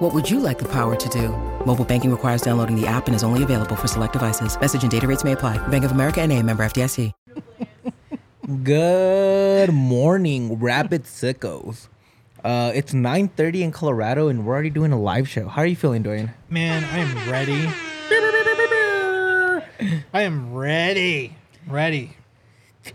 What would you like the power to do? Mobile banking requires downloading the app and is only available for select devices. Message and data rates may apply. Bank of America and a member FDIC. Good morning, Rapid Sickos. Uh, it's 9.30 in Colorado, and we're already doing a live show. How are you feeling, Duane? Man, I am ready. I am ready. Ready.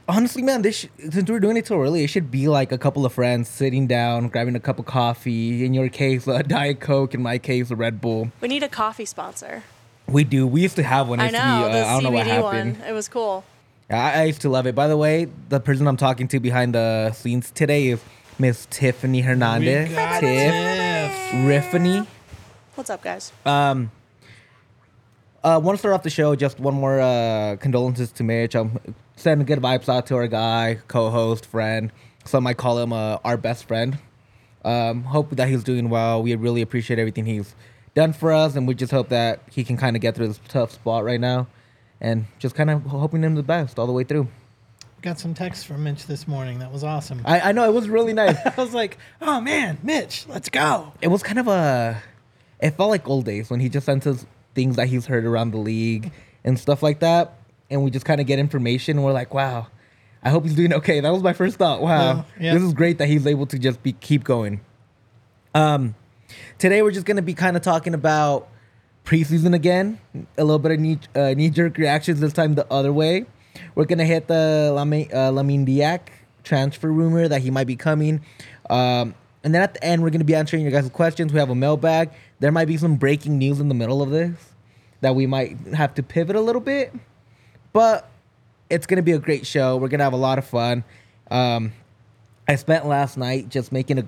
Honestly, man, this sh- since we're doing it so early, it should be like a couple of friends sitting down, grabbing a cup of coffee. In your case, a Diet Coke. In my case, a Red Bull. We need a coffee sponsor. We do. We used to have one. It I used to know be, the uh, I don't know what happened. one. It was cool. I, I used to love it. By the way, the person I'm talking to behind the scenes today is Miss Tiffany Hernandez. We got Tiff. Tiff. Riffany. What's up, guys? Um, uh, want to start off the show. Just one more uh, condolences to Mitch. I'm sending good vibes out to our guy, co-host, friend. Some might call him uh, our best friend. Um, hope that he's doing well. We really appreciate everything he's done for us, and we just hope that he can kind of get through this tough spot right now, and just kind of hoping him the best all the way through. Got some text from Mitch this morning. That was awesome. I, I know it was really nice. I was like, oh man, Mitch, let's go. it was kind of a it felt like old days when he just sent us things that he's heard around the league and stuff like that. And we just kind of get information and we're like wow i hope he's doing okay. That was my first thought. Wow. Yeah. this is great that he's able to just be keep going. Um today we're just going to be kind of talking about preseason again. A little bit of knee, uh, knee-jerk reactions this time the other way. We're going to hit the Lami, uh, Diack transfer rumor that he might be coming. Um, and then at the end we're going to be answering your guys' questions we have a mailbag there might be some breaking news in the middle of this that we might have to pivot a little bit but it's gonna be a great show. We're gonna have a lot of fun. Um, I spent last night just making a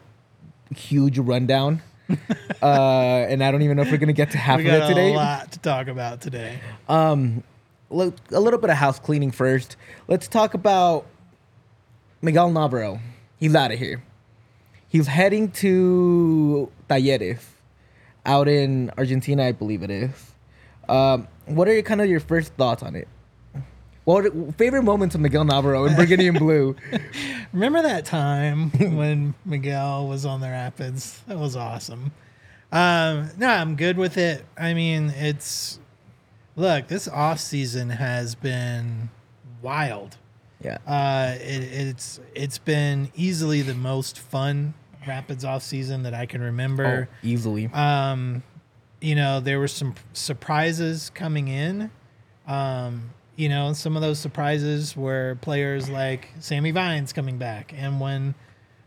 huge rundown, uh, and I don't even know if we're gonna get to half we of it got today. a lot to talk about today. Um, look, a little bit of house cleaning first. Let's talk about Miguel Navarro. He's out of here. He's heading to Talleres, out in Argentina, I believe it is. Um, what are your, kind of your first thoughts on it? What are- favorite moments of Miguel Navarro in Burgundy and Blue? Remember that time when Miguel was on the Rapids? That was awesome. Um, no, I'm good with it. I mean, it's look, this off season has been wild. Yeah, Uh, it, it's it's been easily the most fun Rapids off season that I can oh, remember. easily. Um, you know, there were some surprises coming in. Um, you know, some of those surprises were players like Sammy Vines coming back, and when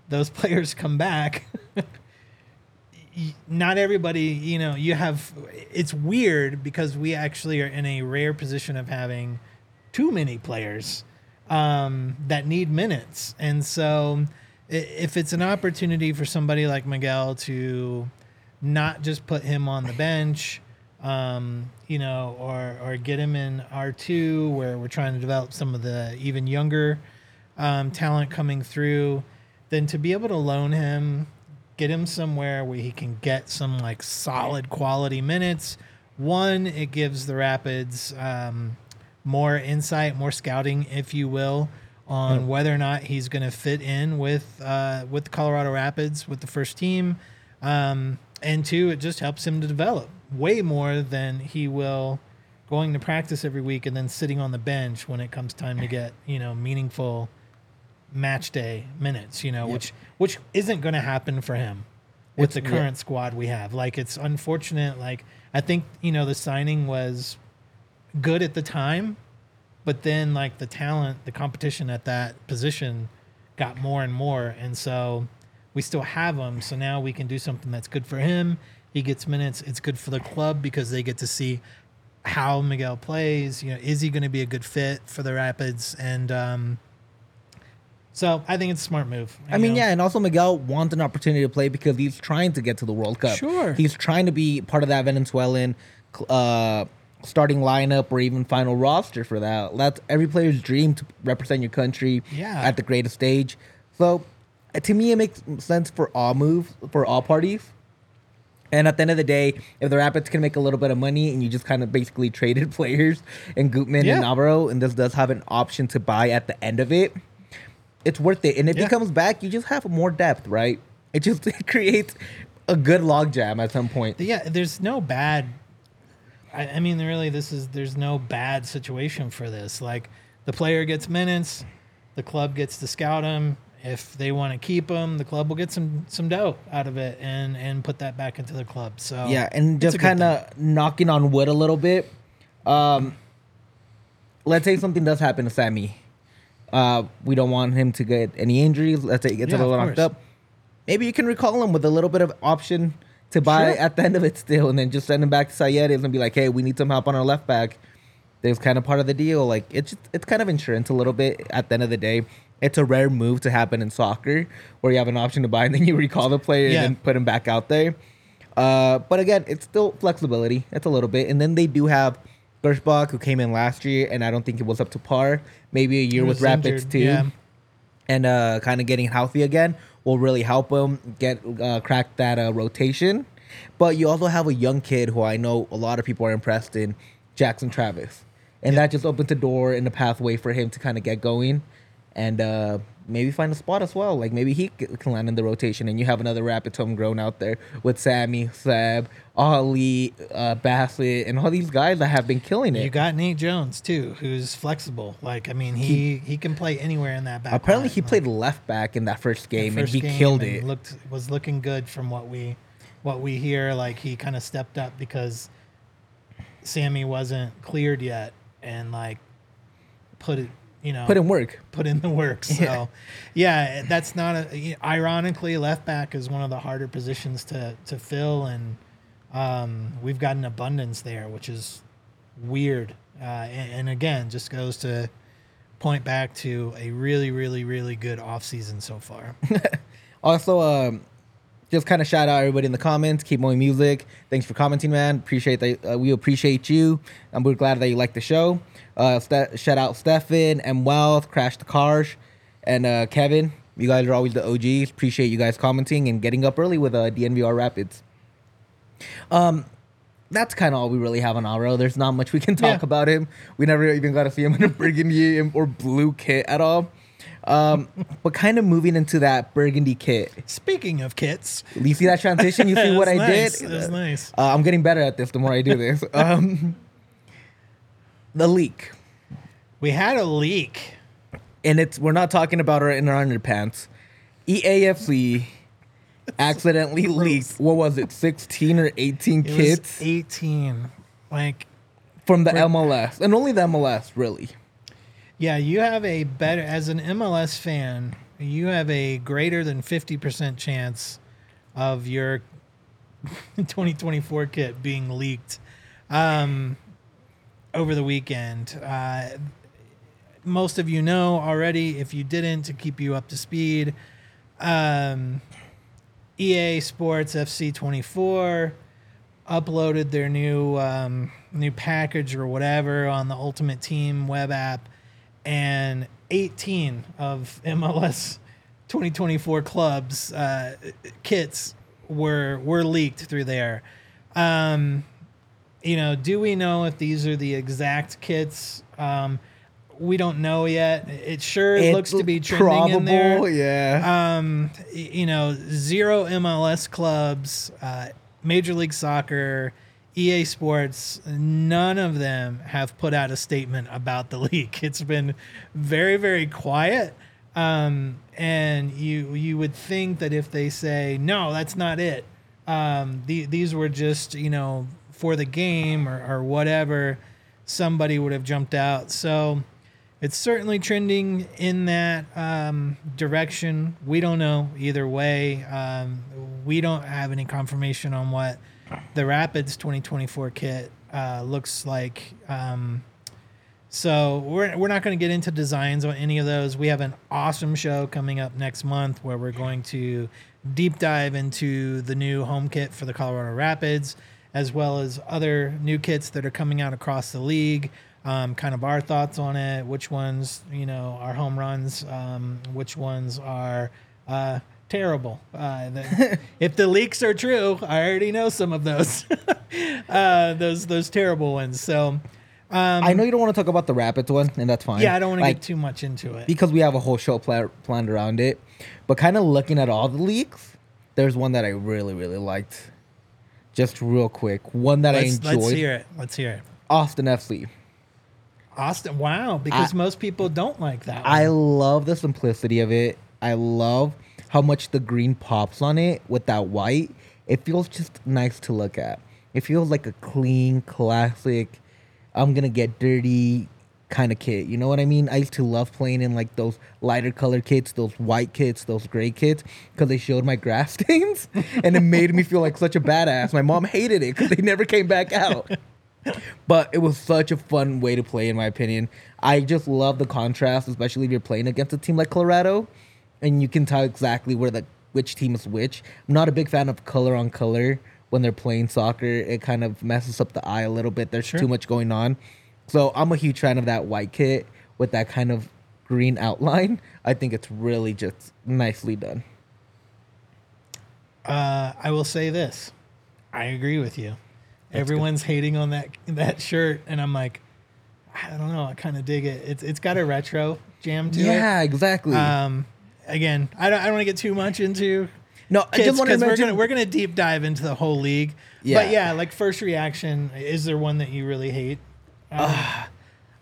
those players come back, not everybody, you know, you have. It's weird because we actually are in a rare position of having too many players um, that need minutes, and so if it's an opportunity for somebody like Miguel to not just put him on the bench, um, you know, or or get him in R two where we're trying to develop some of the even younger um, talent coming through, then to be able to loan him, get him somewhere where he can get some like solid quality minutes. One, it gives the Rapids um, more insight, more scouting, if you will, on whether or not he's going to fit in with uh, with the Colorado Rapids with the first team. Um, and two, it just helps him to develop way more than he will going to practice every week and then sitting on the bench when it comes time to get you know meaningful match day minutes. You know, which which isn't going to happen for him with the It's- yeah. current squad we have. Like it's unfortunate. Like I think you know the signing was good at the time, but then like the talent, the competition at that position got more and more, and so we still have him. So now we can do something that's good for him. He gets minutes. It's good for the club because they get to see how Miguel plays. You know, is he going to be a good fit for the Rapids? And um, so I think it's a smart move. I mean, know. yeah, and also Miguel wants an opportunity to play because he's trying to get to the World Cup. Sure. He's trying to be part of that Venezuelan uh, starting lineup or even final roster for that. That's every player's dream to represent your country Yeah. at the greatest stage. So uh, to me, it makes sense for all moves for all parties. And at the end of the day, if the Rapids can make a little bit of money and you just kind of basically traded players and Gutman Yeah. and Navarro, and this does have an option to buy at the end of it, it's worth it. And if Yeah. he comes back, you just have more depth, right? It just it creates a good logjam at some point. Yeah, there's no bad. I, I mean, really, this is there's no bad situation for this. Like the player gets minutes, the club gets to scout him. If they want to keep him, the club will get some some dough out of it and and put that back into the club. So Yeah, and just kind of knocking on wood a little bit. Um, let's say something does happen to Sammy. Uh, we don't want him to get any injuries. Let's say he gets Yeah, a little knocked up. Maybe you can recall him with a little bit of option to buy Sure. at the end of it still, and then just send him back to Sayed and be like, "Hey, we need some help on our left back." There's kind of part of the deal. Like it's just, it's kind of insurance a little bit. At the end of the day, it's a rare move to happen in soccer where you have an option to buy and then you recall the player Yeah. and then put him back out there. Uh, but again, it's still flexibility. It's a little bit, and then they do have Gershbach who came in last year, and I don't think it was up to par. Maybe a year with was Rapids too, yeah. and uh, kind of getting healthy again will really help him get uh, crack that uh, rotation. But you also have a young kid who I know a lot of people are impressed in, Jackson Travis, and that just opens the door and the pathway for him to kind of get going, and uh, maybe find a spot as well. Like maybe he can land in the rotation, and you have another Rapids homegrown out there with Sammy, Seb, Ali, uh, Bassett, and all these guys that have been killing it. You got Nate Jones too, who's flexible. Like I mean, he he can play anywhere in that back. Apparently, line. he Like, played left back in that first game, and he game killed and it. Looked was looking good from what we what we hear. Like he kind of stepped up because Sammy wasn't cleared yet, and like put it, you know, Put in work. put in the work. So, yeah, that's not a. Ironically, left back is one of the harder positions to to fill, and um, we've got an abundance there, which is weird. Uh, and, and again, just goes to point back to a really, really, really good offseason so far. Also, um, just kind of shout out everybody in the comments. Keep mowing music. Thanks for commenting, man. Appreciate that. Uh, we appreciate you, and we're glad that you like the show. Uh, Ste- shout out Stefan and Wealth, Crash the Cars, and uh, Kevin. You guys are always the OGs. Appreciate you guys commenting and getting up early with uh, DNVR Rapids. Um, that's kind of all we really have on Aro. There's not much we can talk Yeah. about him. We never even got to see him in a burgundy or blue kit at all. Um, but kind of moving into that burgundy kit. Speaking of kits, You see that transition? You see what I That's did? nice. That's nice. Uh, I'm getting better at this the more I do this. Um, the leak, we had a leak. and it's we're not talking about our in our underpants. EAFC accidentally leaked. What was it? 16 or 18 It kits was 18. Like, from the MLS, and only the MLS, really. Yeah, you have a better as an MLS fan, you have a greater than 50% chance of your 2024 kit being leaked um, over the weekend. Uh, most of you know already. If you didn't, to keep you up to speed, um, EA Sports FC 24 uploaded their new um, new package or whatever on the Ultimate Team web app, and 18 of MLS 2024 clubs uh, kits were were leaked through there. Um, you know, do we know if these are the exact kits? Um, we don't know yet. It sure It looks to be trending in there yeah. um, you know, zero MLS clubs, uh, Major League Soccer, EA Sports, none of them have put out a statement about the leak. It's been very, very quiet. Um, and you you would think that if they say no, that's not it. Um, the, these were just you know for the game or, or whatever, somebody would have jumped out. So it's certainly trending in that um, direction. We don't know either way. Um, we don't have any confirmation on what the Rapids 2024 kit uh, looks like. Um, so we're, we're not going to get into designs on any of those. We have an awesome show coming up next month where we're going to deep dive into the new home kit for the Colorado Rapids, as well as other new kits that are coming out across the league. Um, kind of our thoughts on it, which ones you know are home runs, um, which ones are uh, terrible. Uh, the, if the leaks are true, I already know some of those, uh, those those terrible ones. So I know you don't want to talk about the Rapids one, and that's fine. Um, yeah, I don't want to Like, get too much into it. because we have a whole show pla- planned around it. But kind of looking at all the leaks, there's one that I really, really liked. Just real quick, one that let's, I enjoyed. let's hear it. Let's hear it. Austin FC. Austin, wow, because I- most people don't like that. I love the simplicity of it. I love how much the green pops on it with that white. It feels just nice to look at. It feels like a clean, classic, I'm gonna get dirty kind of kit. You know what I mean? I used to love playing in like those lighter color kits, those white kits, those gray kits, because they showed my grass stains, and it made me feel like such a badass. My mom hated it because they never came back out but it was such a fun way to play in my opinion i just love the contrast especially if you're playing against a team like colorado and you can tell exactly where the which team is which i'm not a big fan of color on color when they're playing soccer it kind of messes up the eye a little bit there's Sure. too much going on so i'm a huge fan of that white kit with that kind of green outline i think it's really just nicely done Uh, I will say this. I agree with you. Everyone's hating on that that shirt, and I'm like, I don't know. I kind of dig it. It's it's got a retro jam to it. yeah exactly. Um, again, I don't I don't want to get too much into no i kids just want to because we're gonna we're gonna deep dive into the whole league. Yeah. But yeah, like first reaction, is there one that you really hate? Um,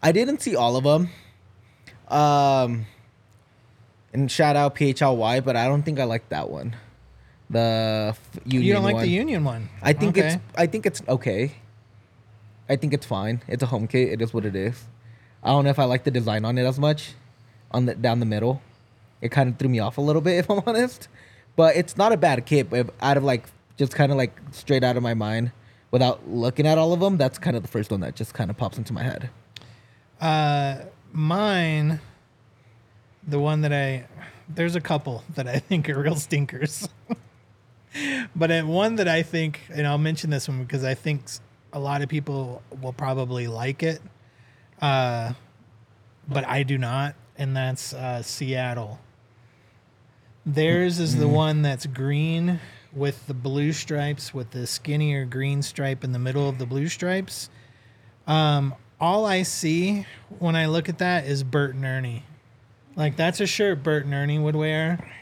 I didn't see all of them. Um, and shout out PHLY, but I don't think I like that one. The f- union you don't like one. the union one? I think Okay. it's I think it's okay. I think it's fine. It's a home kit. It is what it is. I don't know if I like the design on it as much, on the down the middle. It kind of threw me off a little bit, if I'm honest. But it's not a bad kit. But out of like just kind of like straight out of my mind, without looking at all of them, that's kind of the first one that just kind of pops into my head. Uh, mine, the one that I, there's a couple that I think are real stinkers. but one that I think, and I'll mention this one because I think a lot of people will probably like it, uh, but I do not, and that's uh, Seattle. Theirs is the one that's green with the blue stripes, with the skinnier green stripe in the middle of the blue stripes. Um, all I see when I look at that is Bert and Ernie. Like that's a shirt Bert and Ernie would wear.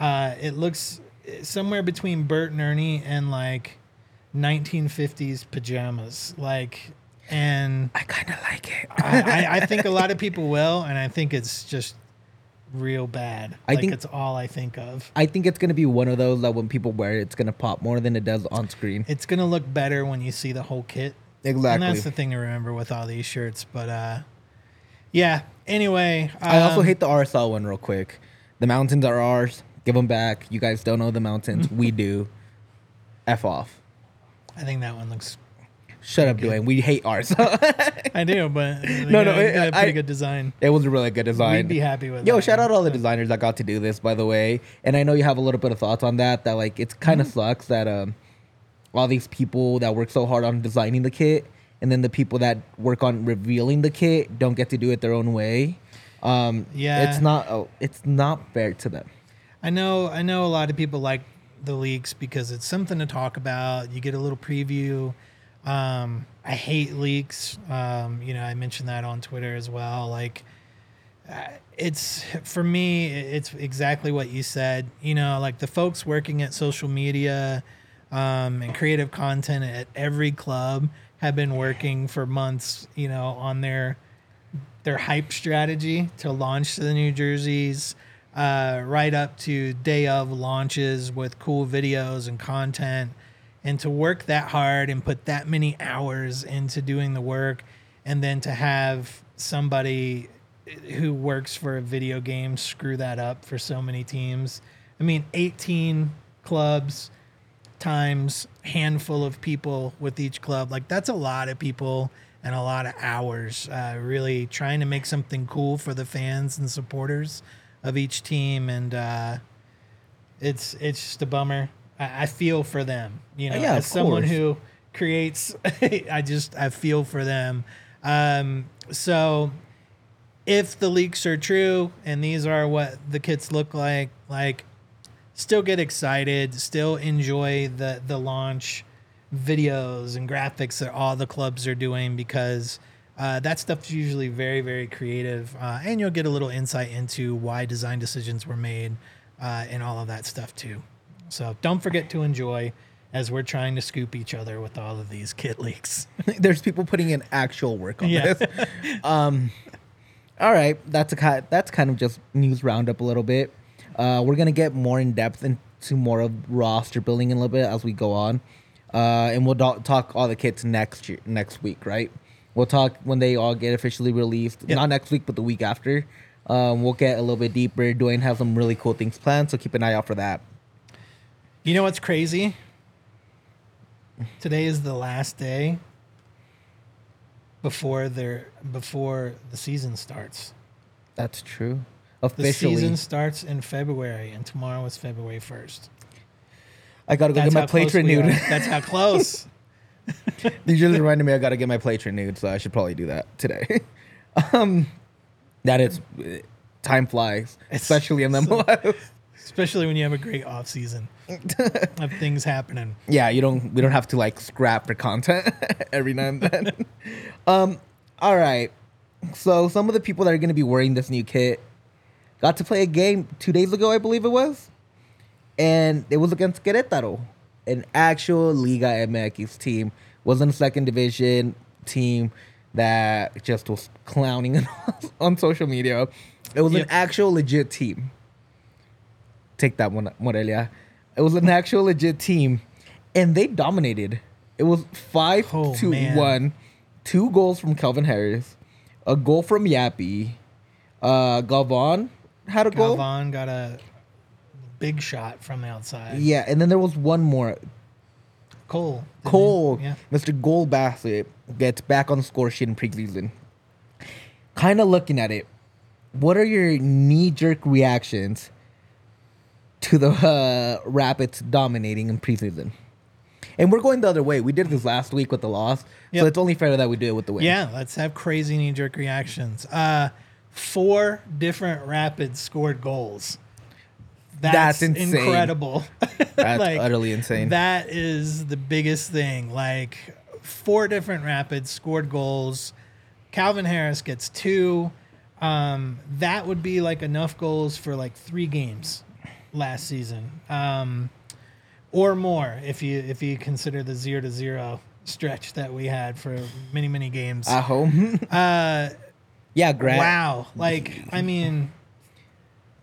Uh, it looks somewhere between Bert and Ernie and like 1950s pajamas. Like, and I kind of like it. I, I, I think a lot of people will, and I think it's just real bad. I like think- it's all I think of. I think it's gonna be one of those that when people wear it, it's gonna pop more than it does on screen. It's gonna look better when you see the whole kit. Exactly. And that's the thing to remember with all these shirts. But uh, yeah. Anyway, I also um, hate the RSL one real quick. The mountains are ours. Give them back. You guys don't know the mountains. we do. F off. I think that one looks. Shut up, Duane. We hate RSL. I do, but No, no, no, it- a pretty I- good design. it was a really good design. We'd be happy with. It. Yo, that shout out all the designers that got to do this, by the way. And I know you have a little bit of thoughts on that. That like it's kind of Mm-hmm. sucks that um all these people that work so hard on designing the kit, and then the people that work on revealing the kit don't get to do it their own way. Um, Yeah. it's not. Oh, it's not fair to them. I know. I know a lot of people like the leaks because it's something to talk about. You get a little preview. Um, I hate leaks. Um, you know, I mentioned that on Twitter as well. Like, uh, it's for me, it's exactly what you said. You know, like the folks working at social media um, and creative content at every club have been working for months. You know, on their their hype strategy to launch the New Jerseys, uh, right up to day of launches with cool videos and content, and to work that hard and put that many hours into doing the work, and then to have somebody who works for a video game screw that up for so many teams. I mean, 18 clubs times handful of people with each club like that's a lot of people and a lot of hours uh, really trying to make something cool for the fans and supporters of each team and uh, it's it's just a bummer I, I feel for them you know Yeah, as someone course. who creates. I just I feel for them. Um, so if the leaks are true and these are what the kits look like, like still get excited, still enjoy the the launch videos and graphics that all the clubs are doing because uh, that stuff's usually very very creative, uh, and you'll get a little insight into why design decisions were made uh, and all of that stuff too. So don't forget to enjoy as we're trying to scoop each other with all of these kit leaks. There's people putting in actual work on Yeah. this. Um, all right, that's a that's kind of just news roundup a little bit. Uh, we're gonna get more in depth into more of roster building in a little bit as we go on, uh, and we'll do- talk all the kits next year, next week, right? We'll talk when they all get officially released. Yep. Not next week, but the week after. Um, we'll get a little bit deeper. Duane has some really cool things planned, so keep an eye out for that. You know what's crazy? Today is the last day before their before the season starts. That's true. The season starts in February, and tomorrow is February first. I gotta go That's get my how plates renewed. That's how close. You just reminded me I gotta get my plates renewed, so I should probably do that today. um, that is, time flies, especially in the MLS. Especially when you have a great off season of things happening. yeah, you don't. We don't have to like scrap for content every now and then. um, all right. So some of the people that are gonna be wearing this new kit got to play a game two days ago, I believe it was, and it was against Querétaro, an actual Liga MX team. Wasn't a second division team that just was clowning on social media. It was Yep. an actual legit team. Take that one, Morelia. It was an actual legit team, and they dominated. It was five Oh, to man. one. Two goals from Calvin Harris, a goal from Yapi. Uh, Galvan had a goal. Galvan got a big shot from the outside. Yeah, and then there was one more. Cole. Cole, Yeah. Mr. Gold Bassett gets back on the score sheet in preseason. Kind of looking at it, what are your knee jerk reactions to the uh, Rapids dominating in preseason? And we're going the other way. We did this last week with the loss, Yep. so it's only fair that we do it with the win. Yeah, let's have crazy knee jerk reactions. Uh, four different Rapids scored goals. That's, That's incredible. that's like, utterly insane. That is the biggest thing. Like four different Rapids scored goals. Calvin Harris gets two. Um, that would be like enough goals for like three games last season, um, or more if you if you consider the zero to zero stretch that we had for many many games. At home, Uh, yeah, Grant. wow! Like I mean,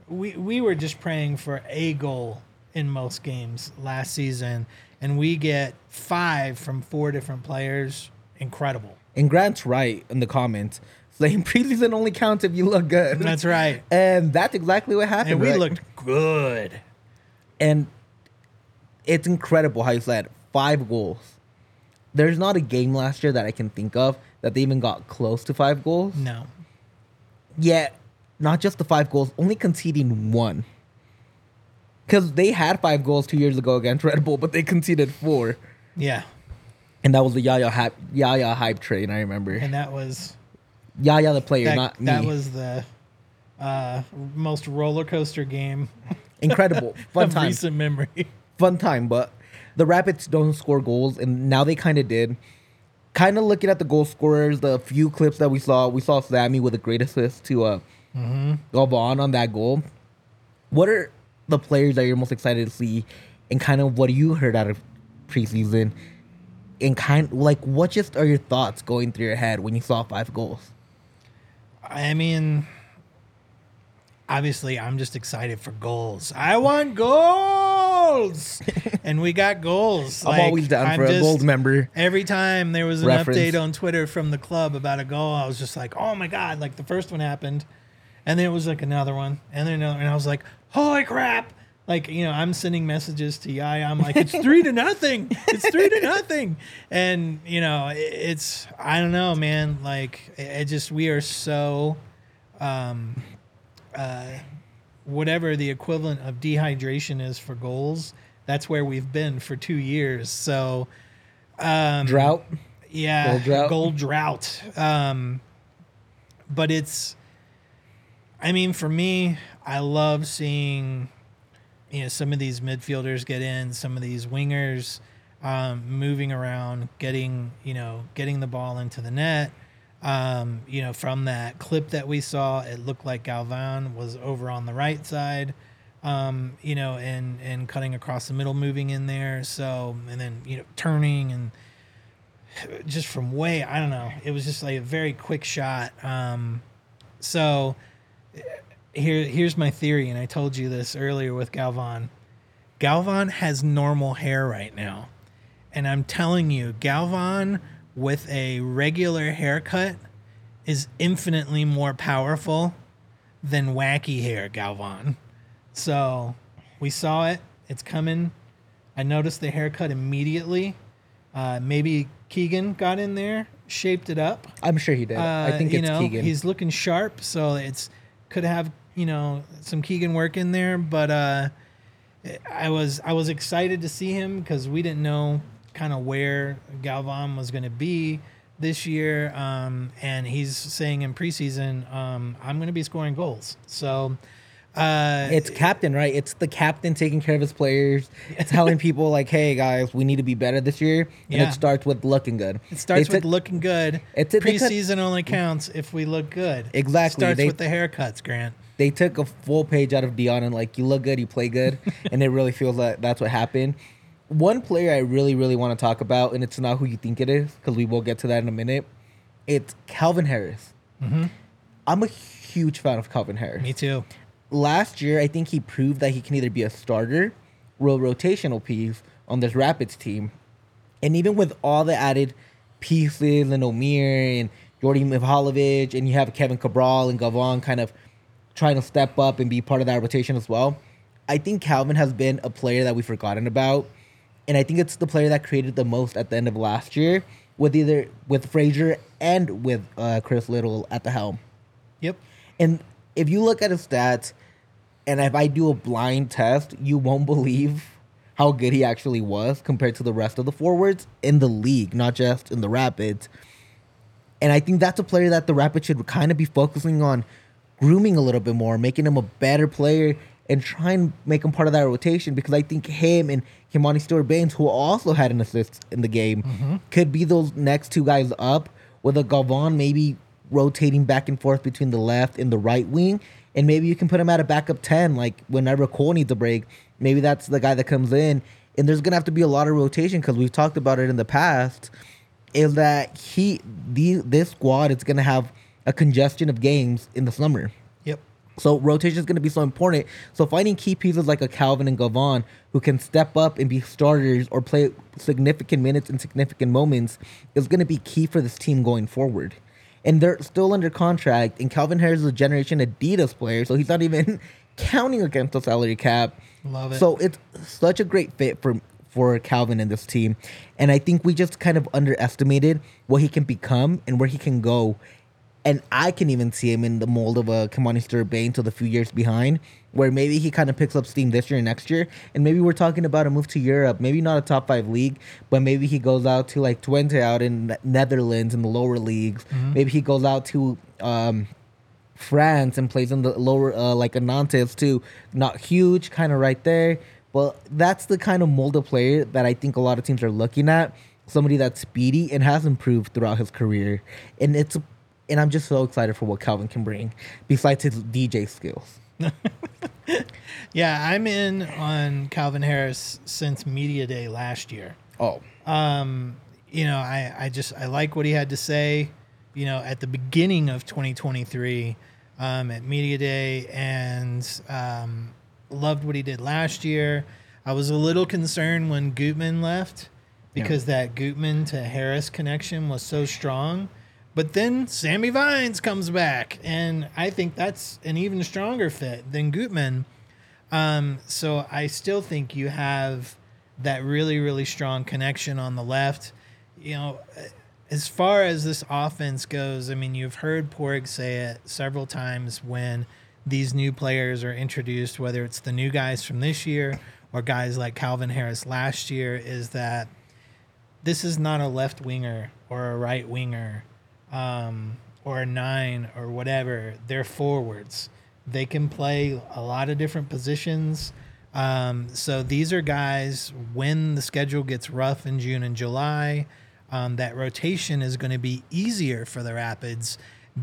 we we were just praying for a goal in most games last season, and we get five from four different players. Incredible. And Grant's right in the comments saying preseason only counts if you look good. That's right. and that's exactly what happened. And we right? looked good. and it's incredible how you said five goals. There's not a game last year that I can think of that they even got close to five goals. No. Yet, not just the five goals, only conceding one. Because they had five goals two years ago against Red Bull, but they conceded four. Yeah. And that was the Yaya hype, Yaya hype train, I remember. And that was Yaya the player, that, not me. that was the uh, most roller coaster game incredible. Fun time. recent memory. fun time, but the Rapids don't score goals, and now they kind of did. Kind of looking at the goal scorers, the few clips that we saw, we saw Sammy with a great assist to uh, Galvan on that goal. What are the players that you're most excited to see, and kind of what you heard out of preseason, and kind like what just are your thoughts going through your head when you saw five goals? I mean, obviously, I'm just excited for goals. I want goals, and we got goals. I'm Like, always down I'm for a just- gold member. Every time there was an Reference. update on Twitter from the club about a goal, I was just like, "Oh my god!" Like the first one happened, and then it was like another one, and then another, and I was like, "Holy crap!" Like you know, I'm sending messages to Yaya. I'm like, "It's three to nothing. It's three to nothing," and you know, it's I don't know, man. Like it, just we are so, um, uh, whatever the equivalent of dehydration is for goals. That's where we've been for two years. So Drought. yeah, Gold drought. gold drought. Um, but it's, I mean, for me, I love seeing, you know, some of these midfielders get in, some of these wingers um, moving around, getting, you know, getting the ball into the net. Um, you know, from that clip that we saw, it looked like Galvan was over on the right side, um, you know, and and cutting across the middle, moving in there. So, and then you know, turning and just from way I don't know. It was just like a very quick shot. Um, so here here's my theory, and I told you this earlier with Galvan. Galvan has normal hair right now, and I'm telling you, Galvan with a regular haircut is infinitely more powerful than wacky hair Galvan. So we saw it. It's coming. I noticed the haircut immediately. Uh, maybe Keegan got in there, shaped it up. I'm sure he did. I Uh, think you it's know, Keegan. He's looking sharp, so it's could have you know some Keegan work in there. But uh, I was I was excited to see him because we didn't know kind of where Galvan was going to be this year, um, and he's saying in preseason, um, I'm going to be scoring goals. So. Uh, It's captain, right? It's the captain taking care of his players, telling people like, "Hey guys, we need to be better this year." And Yeah. it starts with looking good. It starts They with took- looking good. It's a- Preseason only counts if we look good. Exactly, It Starts they- with the haircuts, Grant. They took a full page out of Dion and like, "You look good, you play good," and it really feels like that's what happened. One player I really, really want to talk about, and it's not who you think it is, because we will get to that in a minute. It's Calvin Harris. I'm a huge fan of Calvin Harris. Mm-hmm. Me too. Last year, I think he proved that he can either be a starter or a rotational piece on this Rapids team. And even with all the added pieces and Omir and Djordje Mihailovic, and you have Kevin Cabral and Gavon kind of trying to step up and be part of that rotation as well, I think Calvin has been a player that we've forgotten about. And I think it's the player that created the most at the end of last year with either with Fraser and with uh, Chris Little at the helm. Yep. And if you look at his stats, and if I do a blind test, you won't believe how good he actually was compared to the rest of the forwards in the league, not just in the Rapids. And I think that's a player that the Rapids should kind of be focusing on grooming a little bit more, making him a better player, and try and make him part of that rotation because I think him and Kimani Stewart Baines, who also had an assist in the game, mm-hmm. could be those next two guys up with a Galvan maybe rotating back and forth between the left and the right wing. And maybe you can put him at a backup 10, like whenever Cole needs a break. Maybe that's the guy that comes in. And there's going to have to be a lot of rotation because we've talked about it in the past is that he the this squad is going to have a congestion of games in the summer. Yep. So rotation is going to be so important. So finding key pieces like a Calvin and Gavon who can step up and be starters or play significant minutes in significant moments is going to be key for this team going forward. And they're still under contract. And Calvin Harris is a Generation Adidas player, so he's not even counting against the salary cap. Love it. So it's such a great fit for for Calvin and this team. And I think we just kind of underestimated what he can become and where he can go. And I can even see him in the mold of a Kamani Stewart Bain till the few years behind, where maybe he kind of picks up steam this year and next year. And maybe we're talking about a move to Europe, maybe not a top five league, but maybe he goes out to like Twente out in Netherlands in the lower leagues. Maybe he goes out to um, France and plays in the lower uh, like a Nantes too. Not huge, kind of right there. But that's the kind of mold of player that I think a lot of teams are looking at. Somebody that's speedy and has improved throughout his career, and it's and I'm just so excited for what Calvin can bring besides his DJ skills. Yeah, I'm in on Calvin Harris since media day last year. Oh, Um, you know, I, I just I like what he had to say, you know, at the beginning of 2023 um, at media day, and um, loved what he did last year. I was a little concerned when Gutman left because that Gutman to Harris connection was so strong. But then Sammy Vines comes back, and I think that's an even stronger fit than Gutman. Um, so I still think you have that really, really strong connection on the left. You know, as far as this offense goes, I mean, you've heard Porg say it several times when these new players are introduced, whether it's the new guys from this year or guys like Calvin Harris last year, is that this is not a left winger or a right winger um, or a nine or whatever. They're forwards. They can play a lot of different positions. Um, so these are guys when the schedule gets rough in June and July, um, that rotation is going to be easier for the Rapids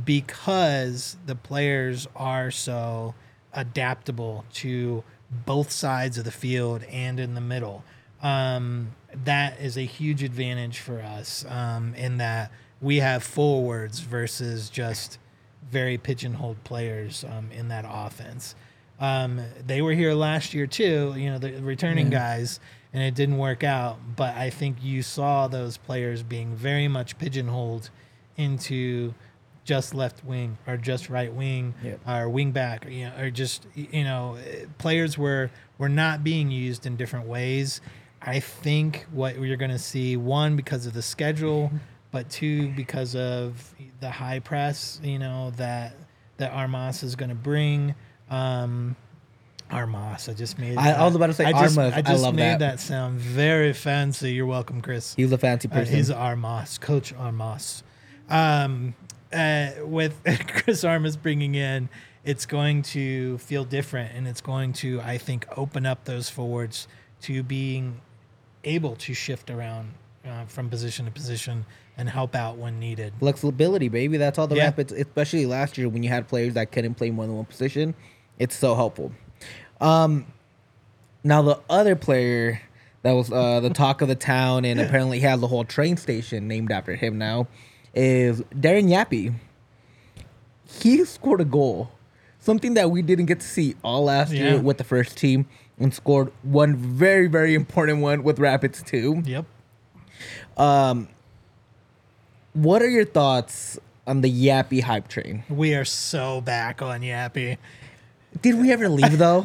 because the players are so adaptable to both sides of the field and in the middle. Um, that is a huge advantage for us um, in that we have forwards versus just very pigeonholed players um, in that offense. Um, they were here last year too, you know, the returning guys, and it didn't work out. But I think you saw those players being very much pigeonholed into just left wing or just right wing Yep. or wing back, or, you know, or just you know, players were were not being used in different ways. I think what you're going to see one because of the schedule, but two because of the high press, you know that that Armas is going to bring. Um, Armas, I just made. I- I was about to say I just, Armas. I I just love made that. that. sound very fancy. You're welcome, Chris. He's a fancy Uh, person. he's Armas, Coach Armas. Um, uh, with Chris Armas bringing in, it's going to feel different, and it's going to, I think, open up those forwards to being able to shift around uh, from position to position and help out when needed. flexibility, baby. That's all the Yeah. Rapids, especially last year when you had players that couldn't play more than one position. It's so helpful. Um, now the other player that was uh, the talk of the town and apparently has a whole train station named after him now is Darren Yapi. He scored a goal, something that we didn't get to see all last Yeah. year with the first team, and scored one very very important one with Rapids too. Yep. What are your thoughts on the Yapi hype train? We are so back on Yapi. Did we ever leave though?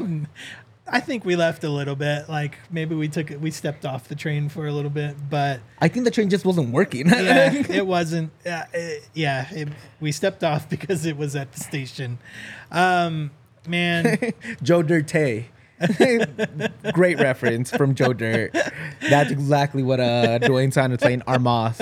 I think we left a little bit. Like maybe we took it, we stepped off the train for a little bit, but I think the train just wasn't working. yeah, it wasn't. Uh, it, yeah, it, we stepped off because it was at the station. Um, man, Joe Dirte. Great reference from Joe Dirt. That's exactly what uh Duane sounded saying Armas.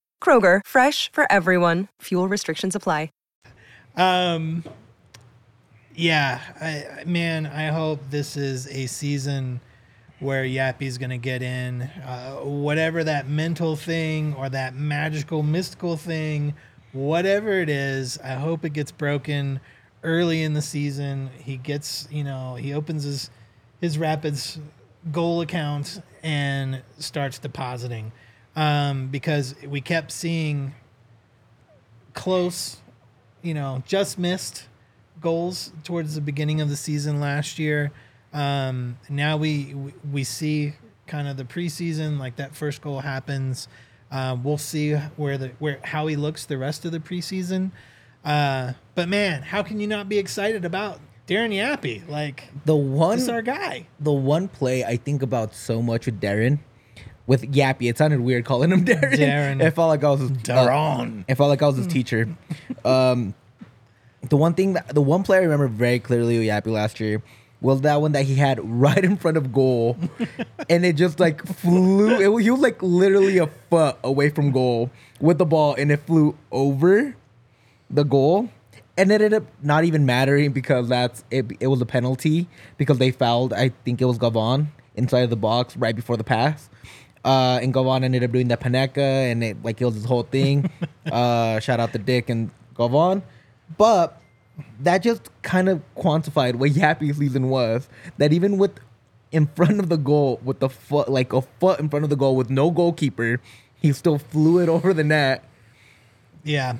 Kroger, fresh for everyone. Fuel restrictions apply. Um, yeah, I, man, I hope this is a season where Yapi's going to get in. Uh, whatever that mental thing or that magical, mystical thing, whatever it is, I hope it gets broken early in the season. He gets, you know, he opens his his Rapids goal account and starts depositing um, because we kept seeing close you know, just missed goals towards the beginning of the season last year. Um, now we we- see kind of the preseason, like that first goal happens. Um, we'll see where the where how he looks the rest of the preseason. Uh, but man, how can you not be excited about Darren Yapi? Like The one this is our guy. the one play I think about so much with Darren, with Yapi, it sounded weird calling him Darren. Darren. It felt like I was his, Darren. it felt like I was his teacher. Um, the one thing that the one player I remember very clearly with Yapi last year was that one that he had right in front of goal, and it just like flew. It, he was like literally a foot away from goal with the ball, and it flew over the goal. And it ended up not even mattering because that's it. It was a penalty because they fouled. I think it was Gavon inside of the box right before the pass. Uh, and Gavon ended up doing the Panenka, and it like was this whole thing. uh, shout out to Dick and Gavon, but that just kind of quantified what Yapi's season was. That even with in front of the goal, with the foot like a foot in front of the goal with no goalkeeper, he still flew it over the net. Yeah,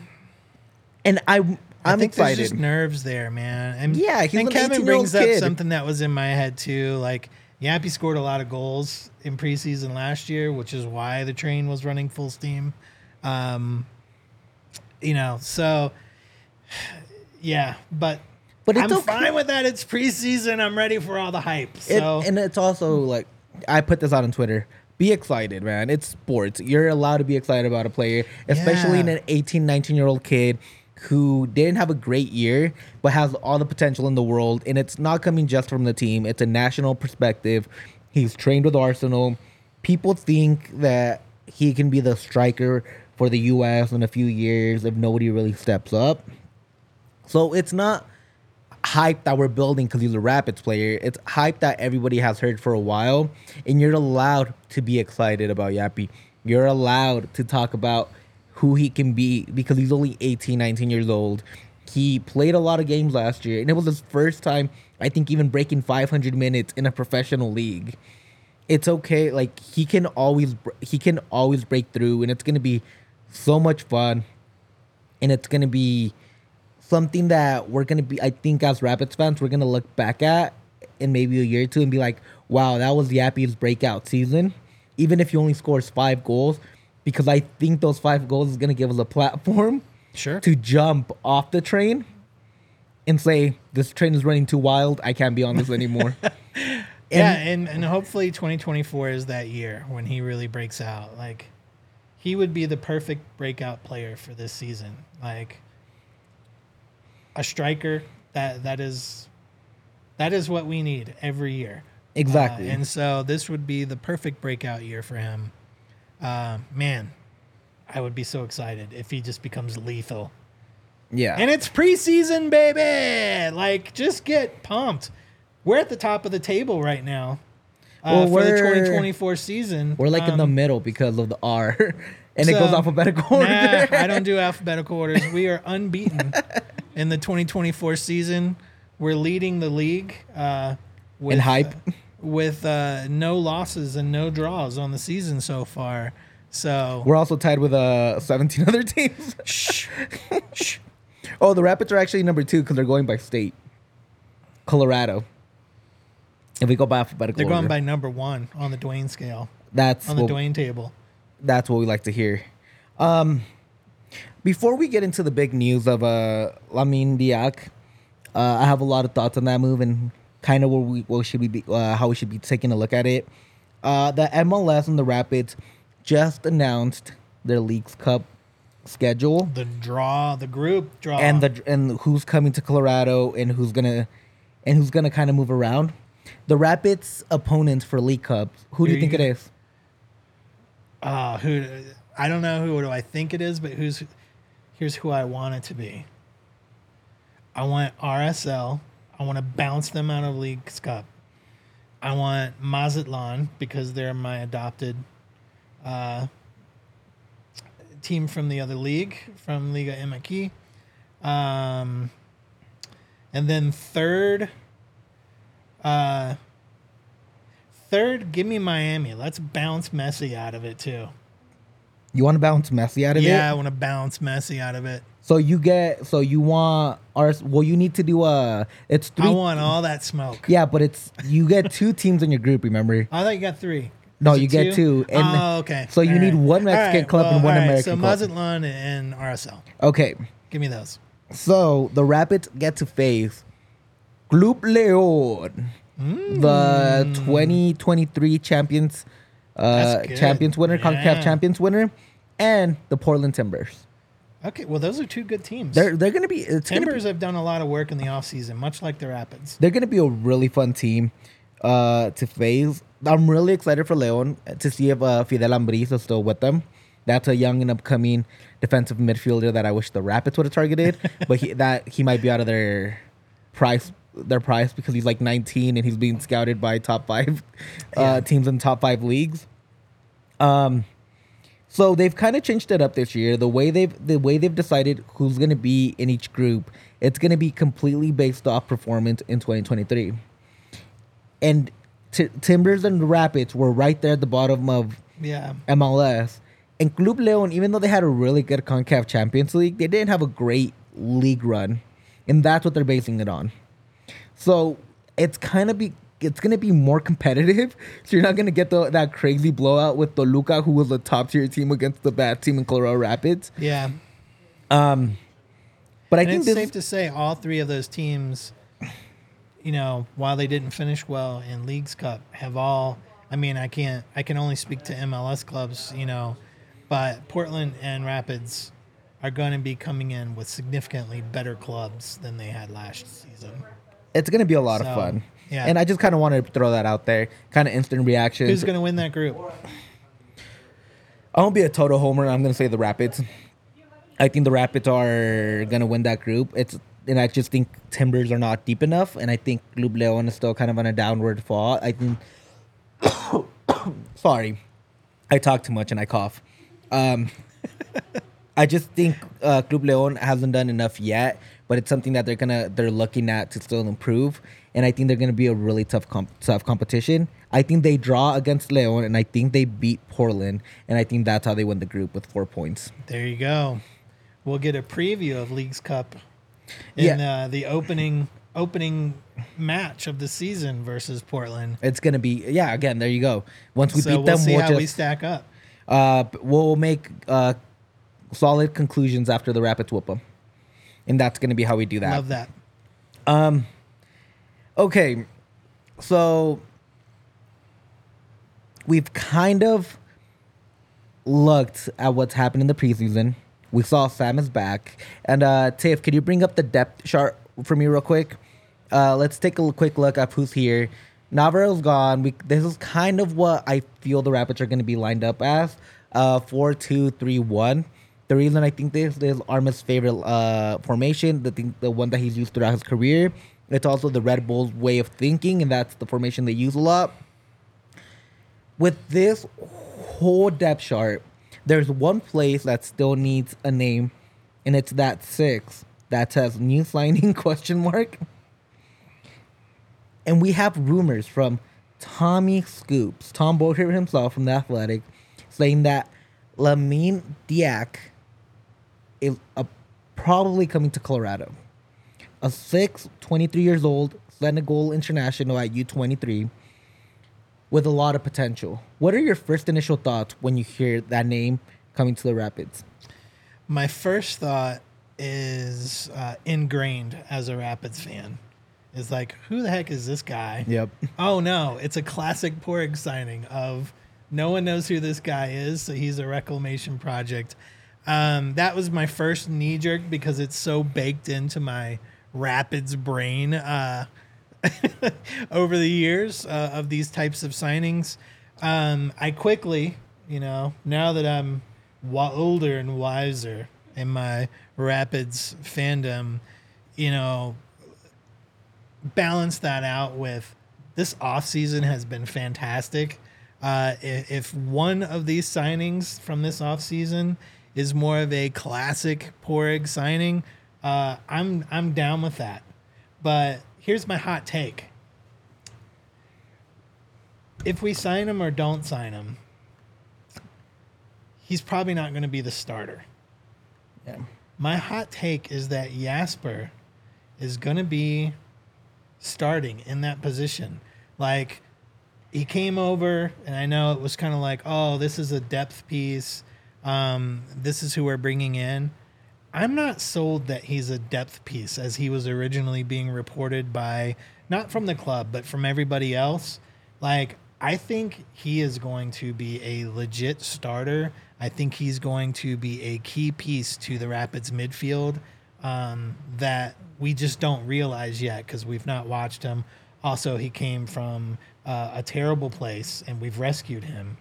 And I, I'm I think excited. there's just nerves there, man. And Yeah, he's and an Kevin 18-year-old brings up something that was in my head too. Like Yapi scored a lot of goals in preseason last year, which is why the train was running full steam. Um, you know, so yeah, but But it's I'm okay. fine with that. It's preseason. I'm ready for all the hype. So It, and it's also like I put this out on Twitter. Be excited, man. It's sports. You're allowed to be excited about a player, especially in Yeah. an 18, 19 year old kid who didn't have a great year, but has all the potential in the world. And it's not coming just from the team, it's a national perspective. He's trained with Arsenal. People think that he can be the striker for the U.S. in a few years if nobody really steps up. So it's not hype that we're building because he's a Rapids player. It's hype that everybody has heard for a while, and you're allowed to be excited about Yapi. You're allowed to talk about who he can be because he's only 18, 19 years old. He played a lot of games last year, and it was his first time, I think, even breaking 500 minutes in a professional league. It's okay. Like he can always he can always break through, and it's gonna be so much fun, and it's gonna be something that we're gonna be. I think as Rapids fans, we're gonna look back at in maybe a year or two and be like, "Wow, that was Yapi's breakout season." Even if he only scores five goals, because I think those five goals is gonna give us a platform sure. to jump off the train and say, "This train is running too wild. I can't be on this anymore." yeah, and and hopefully 2024 is that year when he really breaks out. Like he would be the perfect breakout player for this season. Like a striker that that is that is what we need every year. Exactly. Uh, and so this would be the perfect breakout year for him. Uh, man, I would be so excited if he just becomes lethal. yeah. And it's preseason, baby. Like, just get pumped. We're at the top of the table right now uh, Well, for the 2024 season. We're like in the Um, middle because of the R, and it goes alphabetical order. Nah, I don't do alphabetical orders. We are unbeaten in the 2024 season. We're leading the league uh, with hype. With uh, no losses and no draws on the season so far. So We're also tied with uh 17 other teams. shh, shh. Oh, the Rapids are actually number two because they're going by state. Colorado. If we go by alphabetical they're going order, by number one on the Duane scale that's on the what, Duane table. that's what we like to hear. Um, before we get into the big news of uh Lamine Diack, uh, I have a lot of thoughts on that move and kind of where we what should we be uh, how we should be taking a look at it. Uh, the MLS and the Rapids just announced their Leagues Cup schedule. The draw, the group draw, and the and who's coming to Colorado and who's gonna and who's gonna kind of move around. The Rapids opponents for League Cup. Who do you you think it is? Uh, who I don't know who do I think it is, but who's here's who I want it to be. I want RSL. I want to bounce them out of League Cup. I want Mazatlan because they're my adopted uh, team from the other league, from Liga MX. Um, and then third, uh, third, give me Miami. Let's bounce Messi out of it too. You want to bounce Messi out of it? Yeah, I want to bounce Messi out of it. So you get so you want our well you need to do a it's three I want all that smoke. yeah but it's you get two teams in your group remember I thought you got three. No, you get two, and- oh, okay. so you All need one All Mexican club and one all American So club. Mazatlan and RSL. okay Give me those. so the Rapids get to face Club Leon the 2023 champions uh champions winner CONCACAF champions winner and the Portland Timbers Okay, well, those are two good teams. they're they're gonna be it's gonna be Timbers have done a lot of work in the offseason, much like the Rapids. they're gonna be a really fun team uh, to face. I'm really excited for Leon to see if uh, Fidel Ambriz is still with them. That's a young and upcoming defensive midfielder that I wish the Rapids would have targeted, but he, that he might be out of their price their price because he's like 19 and he's being scouted by top five uh, Yeah. teams in top five leagues. Um, so they've kind of changed it up this year. The way they've the way they've decided who's going to be in each group, it's going to be completely based off performance in 2023. And T- Timbers and Rapids were right there at the bottom of Yeah. MLS. And Club Leon, even though they had a really good CONCACAF Champions League, they didn't have a great league run. And that's what they're basing it on. So it's kind of be it's gonna be more competitive. So you're not gonna get the, that crazy blowout with Toluca, who was a top tier team against the bad team in Colorado Rapids. Yeah. Um, but I think it's safe to say all three of those teams, you know, while they didn't finish well in Leagues Cup, have all. I mean, I can't. I can only speak to MLS clubs, you know, but Portland and Rapids are going to be coming in with significantly better clubs than they had last season. it's gonna be a lot So, of fun. Yeah. And I just kind of wanted to throw that out there, kind of instant reaction. Who's going to win that group? I won't be a total homer. I'm gonna say the Rapids. I think the Rapids are gonna win that group. It's and I just think Timbers are not deep enough, and I think Club Leon is still kind of on a downward fall. I think. sorry, I talk too much and I cough. Um, I just think uh, Club Leon hasn't done enough yet, but it's something that they're gonna they're looking at to still improve, and I think they're gonna be a really tough comp- tough competition. I think they draw against Leon, and I think they beat Portland, and I think that's how they win the group with four points. There you go. We'll get a preview of Leagues Cup in Yeah. uh, the opening opening match of the season versus Portland. It's gonna be yeah. Again, there you go. Once we so beat we'll them, see we'll how just we stack up. uh, we'll make uh, solid conclusions after the Rapids whoop them, and that's gonna be how we do that. Love that. Okay, so we've kind of looked at what's happened in the preseason. We saw Sam is back, and uh, Tiff, could you bring up the depth chart for me real quick? Uh, let's take a quick look at who's here. Navarro's gone. We, this is kind of what I feel the Rapids are going to be lined up as: uh, four, two, three, one. The reason I think this is Arma's favorite uh, formation, the thing, the one that he's used throughout his career. It's also the Red Bulls' way of thinking, and that's the formation they use a lot. With this whole depth chart, there's one place that still needs a name, and it's that six that says new signing question mark. And we have rumors from Tommy Scoops, Tom Bogert himself from the Athletic, saying that Lamine Diack is uh, probably coming to Colorado. A 6, 23 years old, Senegal international at U23 with a lot of potential. What are your first initial thoughts when you hear that name coming to the Rapids? My first thought is uh, ingrained as a Rapids fan. Is like, who the heck is this guy? Yep. Oh no, it's a classic Padraig signing of no one knows who this guy is, so he's a reclamation project. Um, that was my first knee jerk because it's so baked into my Rapids brain uh, over the years uh, of these types of signings. Um, I quickly, you know, now that I'm wa- older and wiser in my Rapids fandom, you know, balance that out with this offseason has been fantastic. Uh, if, one of these signings from this offseason is more of a classic Padraig signing, uh, I'm I'm down with that. But here's my hot take: if we sign him or don't sign him, he's probably not going to be the starter. Yeah. My hot take is that Jasper is going to be starting in that position. Like he came over, and I know it was kind of like, oh, this is a depth piece. Um, this is who we're bringing in. I'm not sold that he's a depth piece as he was originally being reported by not from the club, but from everybody else. Like, I think he is going to be a legit starter. I think he's going to be a key piece to the Rapids midfield um, that we just don't realize yet because we've not watched him. Also, he came from uh, a terrible place, and we've rescued him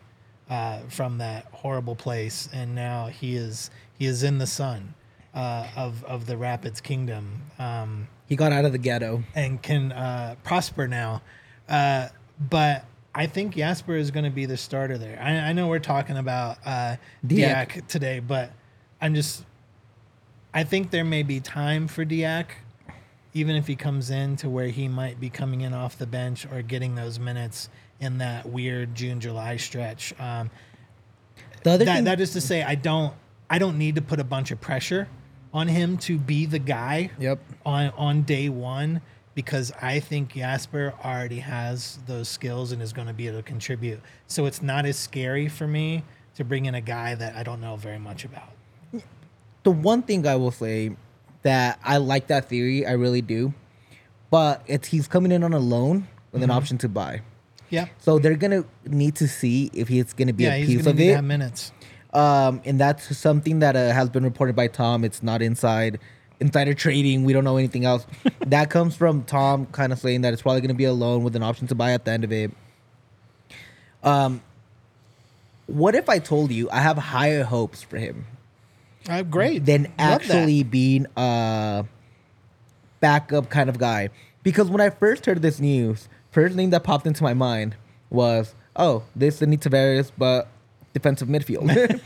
uh, from that horrible place, and now he is he is in the sun uh, of of the Rapids Kingdom. Um, He got out of the ghetto. and can uh, prosper now. Uh, but I think Jasper is going to be the starter there. I, I know we're talking about uh, Diack. Diack today, but I'm just. I think there may be time for Diack, even if he comes in to where he might be coming in off the bench or getting those minutes in that weird June July stretch. Um, The other that, thing, that is to say, I don't I don't need to put a bunch of pressure on him to be the guy Yep. on on day one. because I think Jasper already has those skills and is going to be able to contribute. So it's not as scary for me to bring in a guy that I don't know very much about. the one thing I will say that I like that theory, I really do, but it's he's coming in on a loan with Mm-hmm. an option to buy. Yeah. So they're gonna need to see if he's gonna be Yeah, a piece of it. minutes. Um, and that's something that uh, has been reported by Tom. It's not inside insider trading. We don't know anything else. that comes from Tom, kind of saying that it's probably going to be a loan with an option to buy at the end of it. Um, what if I told you I have higher hopes for him Uh, great. than actually being a backup kind of guy? Because when I first heard this news, first thing that popped into my mind was, oh, this is Tavares, but defensive midfield.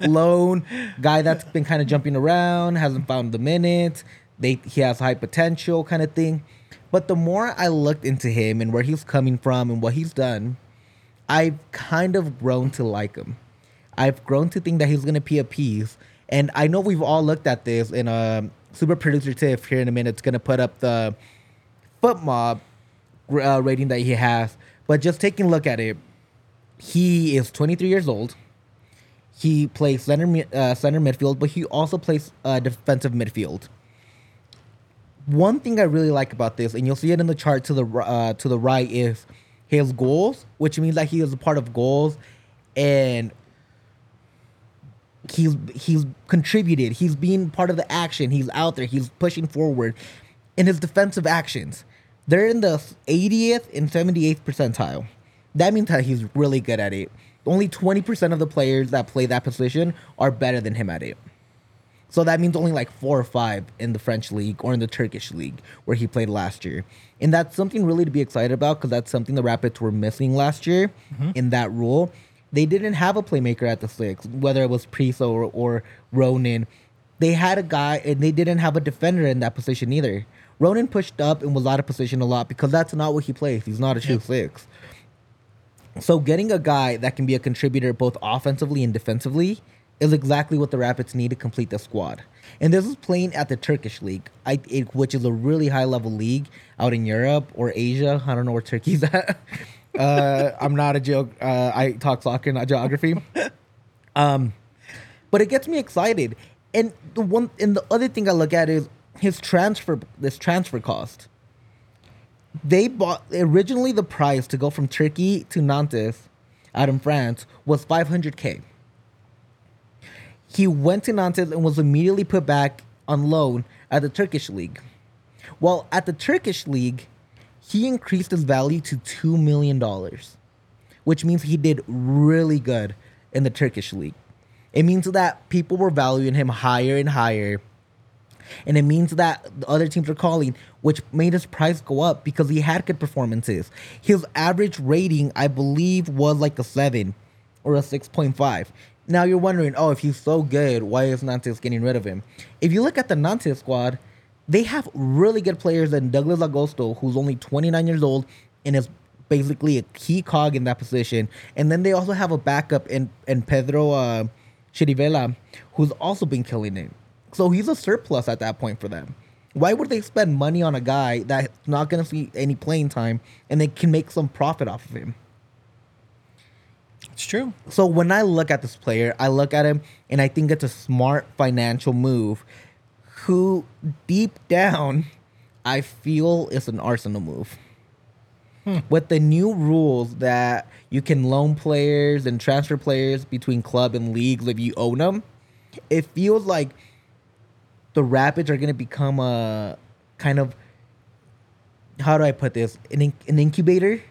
Lone guy that's been kind of jumping around, hasn't found the minutes. They he has high potential kind of thing. But the more I looked into him and where he's coming from and what he's done, I've kind of grown to like him. I've grown to think that he's gonna be a piece. And I know we've all looked at this in a super producer Tiff here in a minute. It's gonna put up the FotMob uh, rating that he has. But just taking a look at it, he is 23 years old. He plays center uh, center midfield, but he also plays uh, defensive midfield. One thing I really like about this, and you'll see it in the chart to the uh, to the right, is his goals, which means that he is a part of goals, and he's he's contributed. He's being part of the action. He's out there. He's pushing forward. In his defensive actions, they're in the 80th and 78th percentile. That means that he's really good at it. Only 20% of the players that play that position are better than him at it. So that means only like four or five in the French league or in the Turkish league where he played last year. And that's something really to be excited about because that's something the Rapids were missing last year mm-hmm. in that rule. They didn't have a playmaker at the six, whether it was Priso or, or Ronan. They had a guy and they didn't have a defender in that position either. Ronan pushed up and was out of position a lot because that's not what he plays. He's not a true six. So getting a guy that can be a contributor both offensively and defensively is exactly what the Rapids need to complete the squad. And this is playing at the Turkish league, I, it, which is a really high level league out in Europe or Asia. I don't know where Turkey's at. uh, I'm not a joke. Uh, I talk soccer, not geography. Um, but it gets me excited. And the one and the other thing I look at is his transfer this transfer cost. They bought originally the price to go from Turkey to Nantes out in France was 500k. He went to Nantes and was immediately put back on loan at the Turkish league. While at the Turkish league, he increased his value to 2 million dollars, which means he did really good in the Turkish league. It means that people were valuing him higher and higher. And it means that the other teams are calling, which made his price go up because he had good performances. His average rating, I believe, was like a 7 or a 6.5. Now you're wondering, oh, if he's so good, why is Nantes getting rid of him? If you look at the Nantes squad, they have really good players than Douglas Augusto, who's only 29 years old and is basically a key cog in that position. And then they also have a backup in, in Pedro uh, Chirivella, who's also been killing it. So he's a surplus at that point for them. Why would they spend money on a guy that's not going to see any playing time and they can make some profit off of him? It's true. So when I look at this player, I look at him and I think it's a smart financial move. Who deep down, I feel is an Arsenal move. Hmm. With the new rules that you can loan players and transfer players between club and leagues if you own them, it feels like the Rapids are going to become a kind of how do I put this an, in- an incubator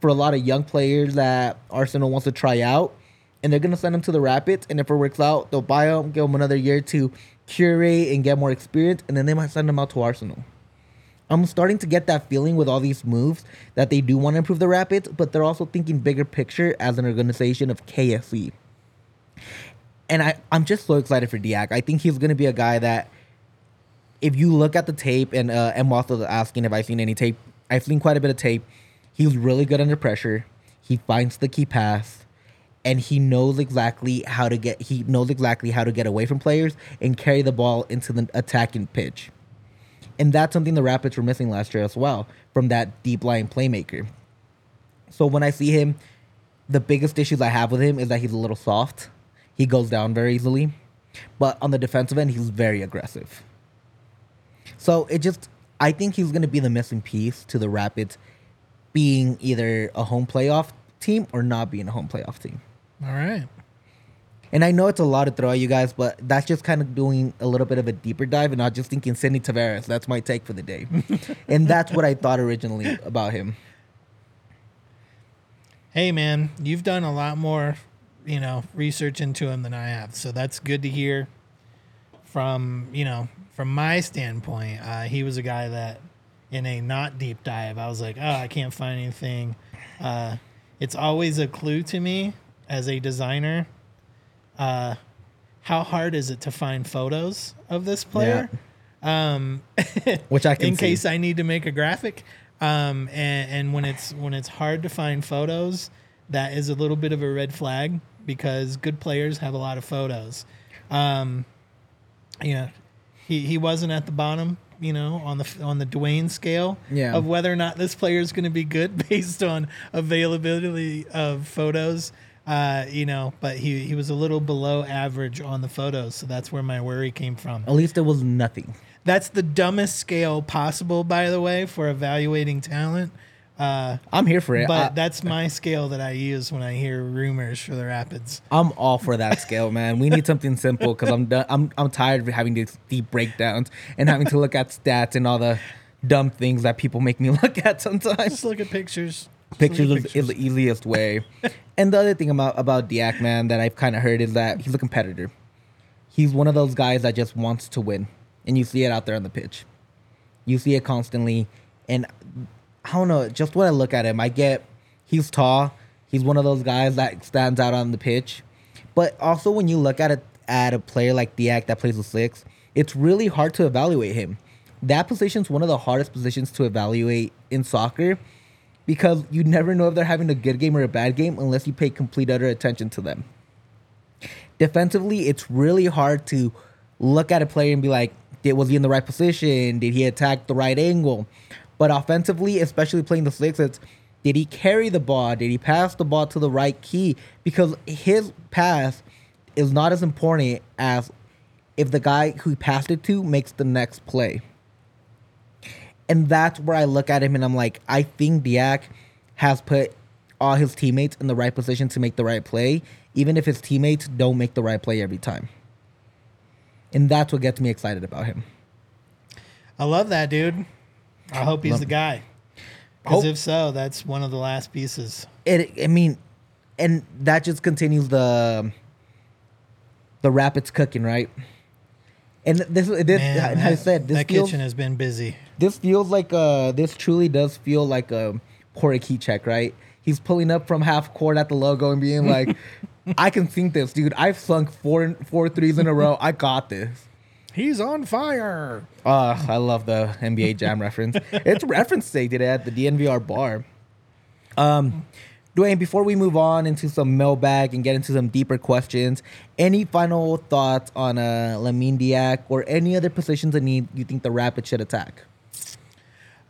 for a lot of young players that Arsenal wants to try out, and they're gonna send them to the Rapids, and if it works out, they'll buy them, give them another year to curate and get more experience, and then they might send them out to Arsenal. I'm starting to get that feeling with all these moves that they do want to improve the Rapids, but they're also thinking bigger picture as an organization of KSE. And I, I'm just so excited for Diack. I think he's gonna be a guy that if you look at the tape, and uh, asking if I've seen any tape, I've seen quite a bit of tape. He's really good under pressure. He finds the key pass, and he knows exactly how to get. He knows exactly how to get away from players and carry the ball into the attacking pitch. And that's something the Rapids were missing last year as well from that deep line playmaker. So when I see him, the biggest issues I have with him is that he's a little soft. He goes down very easily. But on the defensive end, he's very aggressive. So it just, I think he's going to be the missing piece to the Rapids being either a home playoff team or not being a home playoff team. All right. And I know it's a lot to throw at you guys, but that's just kind of doing a little bit of a deeper dive and not just thinking Sidnei Tavares. That's my take for the day. and that's what I thought originally about him. Hey, man, you've done a lot more, you know, research into him than I have. So that's good to hear from, you know, from my standpoint. Uh, he was a guy that in a not deep dive, I was like, oh, I can't find anything. Uh, it's always a clue to me as a designer. Uh, how hard is it to find photos of this player? Um, Which I can in see. case I need to make a graphic. Um, and, and when it's when it's hard to find photos, that is a little bit of a red flag because good players have a lot of photos. Um, you know, he, he wasn't at the bottom, you know, on the on the Duane scale Yeah. of whether or not this player is going to be good based on availability of photos. Uh, you know, but he he was a little below average on the photos, so that's where my worry came from. At least it was nothing. That's the dumbest scale possible, by the way, for evaluating talent. Uh, I'm here for it. but I, that's my scale that I use when I hear rumors for the Rapids. I'm all for that scale, man. We need something simple because I'm done. I'm I'm tired of having these deep breakdowns and having to look at stats and all the dumb things that people make me look at sometimes. Just look at pictures. Pictures look is, is the easiest way. and the other thing about about Diack man that I've kind of heard is that he's a competitor. He's one of those guys that just wants to win, and you see it out there on the pitch. You see it constantly, and I don't know. Just when I look at him, I get he's tall. He's one of those guys that stands out on the pitch. But also, when you look at it at a player like Diack that plays the six, it's really hard to evaluate him. That position's one of the hardest positions to evaluate in soccer because you never know if they're having a good game or a bad game unless you pay complete utter attention to them. Defensively, it's really hard to look at a player and be like, did was he in the right position? Did he attack the right angle? But offensively, especially playing the six, it's did he carry the ball? Did he pass the ball to the right key? Because his pass is not as important as if the guy who he passed it to makes the next play. And that's where I look at him and I'm like, I think Diack has put all his teammates in the right position to make the right play, even if his teammates don't make the right play every time. And that's what gets me excited about him. I love that dude. I hope he's the guy. Because if so, that's one of the last pieces. It, I mean, and that just continues the the rapids cooking, right? And this, this Man, I that- said this that feels kitchen has been busy. this feels like uh this truly does feel like a Corey key check, right? He's pulling up from half court at the logo and being like, "I can sink this, dude. I've sunk four four threes in a row. I got this." He's on fire. Uh, I love the NBA Jam reference. It's reference day today at the DNVR bar. Um, Duane, before we move on into some mailbag and get into some deeper questions, any final thoughts on uh, Lamine Diack or any other positions that need you think the Rapids should attack?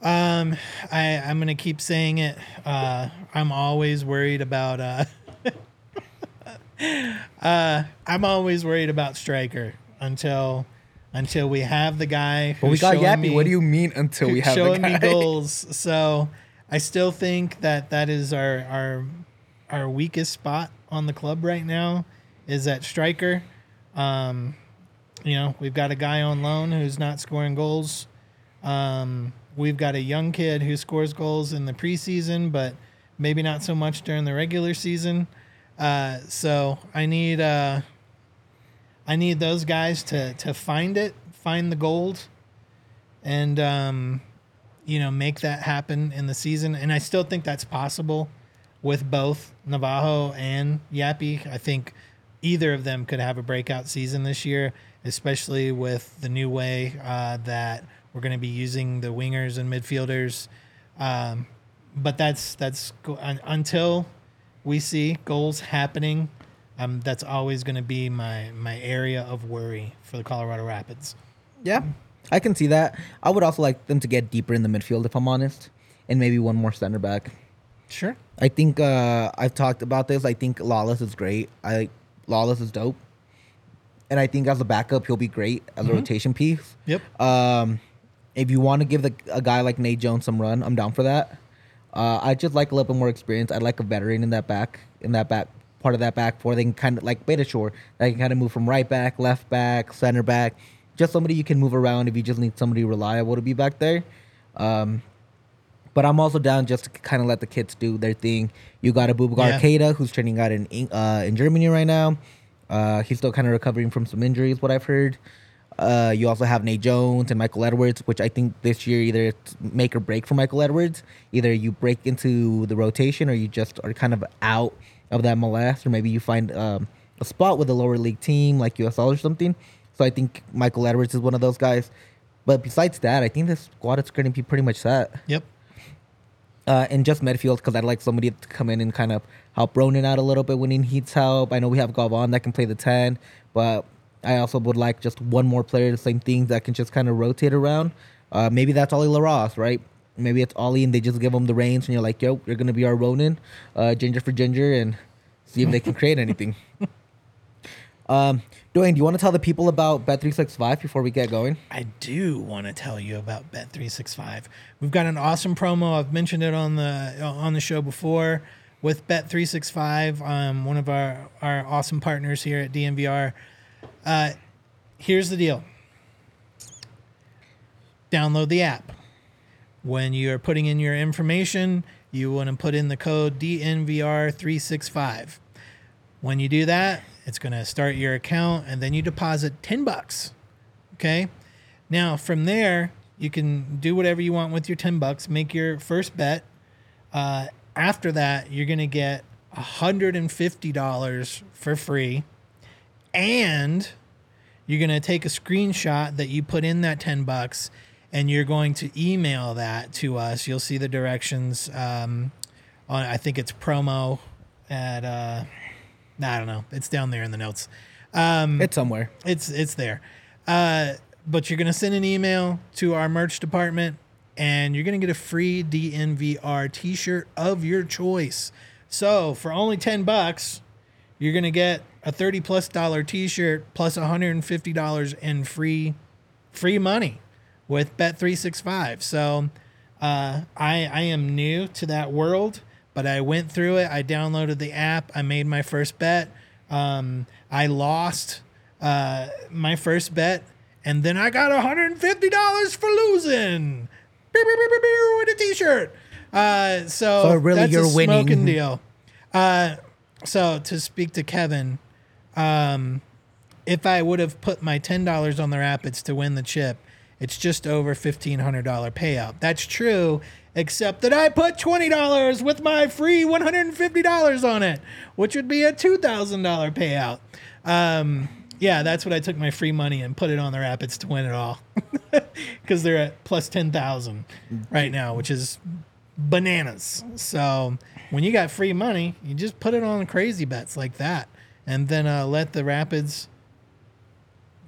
Um, I I'm gonna keep saying it. Uh, I'm always worried about. Uh, uh, I'm always worried about striker until until we have the guy. But we got Yapi. me- what do you mean until we have showing the me goals. So I still think that that is our our our weakest spot on the club right now is at striker. Um, you know, we've got a guy on loan who's not scoring goals. Um, we've got a young kid who scores goals in the preseason, but maybe not so much during the regular season. Uh, so I need uh, I need those guys to to find it, find the gold, and um, you know make that happen in the season. And I still think that's possible with both Navarro and Yapi. I think either of them could have a breakout season this year, especially with the new way uh, that we're going to be using the wingers and midfielders. Um, but that's that's until we see goals happening. Um, that's always going to be my my area of worry for the Colorado Rapids. Yeah. I can see that. I would also like them to get deeper in the midfield, if I'm honest, and maybe one more center back. Sure. I think uh, I've talked about this. I think Lawless is great. I Lawless is dope, and I think as a backup he'll be great as a rotation piece. Yep. Um, if you want to give the, a guy like Nate Jones some run, I'm down for that. Uh, I just like a little bit more experience. I'd like a veteran in that back, in that back part of that back four. They can kind of like Beta Shore. They can kind of move from right back, left back, center back. Just somebody you can move around if you just need somebody reliable to be back there. Um, but I'm also down just to kind of let the kids do their thing. You got a Bubakar Yeah. Keita who's training out in uh, in Germany right now. Uh, he's still kind of recovering from some injuries, what I've heard. Uh, you also have Nate Jones and Michael Edwards, which I think this year either it's make or break for Michael Edwards. Either you break into the rotation or you just are kind of out of that MLS, or maybe you find um, a spot with a lower league team like USL or something. So I think Michael Edwards is one of those guys. But besides that, I think this squad is going to be pretty much set Yep. uh, and just midfield because I'd like somebody to come in and kind of help Ronan out a little bit when he needs help. I know we have Galvan that can play the 10, but I also would like just one more player, the same thing that can just kind of rotate around. Uh, maybe that's Ollie Larraz, right? Maybe it's Ollie and they just give him the reins and you're like, yo, you're going to be our Ronan, uh, ginger for ginger, and see if they can create anything. Um, Duane, do you want to tell the people about Bet365 before we get going? I do want to tell you about Bet365. We've got an awesome promo. I've mentioned it on the on the show before with Bet365, um, one of our our awesome partners here at DNVR. Uh, here's the deal. Download the app. When you're putting in your information, you want to put in the code DNVR365. When you do that, it's going to start your account and then you deposit 10 bucks. Okay. Now from there, you can do whatever you want with your 10 bucks, make your first bet. Uh, after that, you're going to get $150 for free. And you're going to take a screenshot that you put in that 10 bucks and you're going to email that to us. You'll see the directions um, on, I think it's promo at, uh, I don't know. It's down there in the notes. Um, It's somewhere. it's it's there. Uh, but you're gonna send an email to our merch department, and you're gonna get a free DNVR T-shirt of your choice. So for only ten bucks, you're gonna get a thirty plus dollar T-shirt plus 150 dollars in free free money with Bet three six five. So uh, I I am new to that world, but I went through it. I downloaded the app. I made my first bet. Um, I lost uh, my first bet, and then I got $150 for losing. With a T-shirt. Uh, so, So really that's you're a winning. smoking deal. Uh, so to speak to Kevin, um, if I would have put my ten dollars on the Rapids to win the chip, it's just over fifteen hundred dollar payout. That's true, except that I put twenty dollars with my free one hundred and fifty dollars on it, which would be a two thousand dollar payout. Um, yeah, that's what I took my free money and put it on the Rapids to win it all, because they're at plus ten thousand right now, which is bananas. So when you got free money, you just put it on crazy bets like that, and then uh, let the Rapids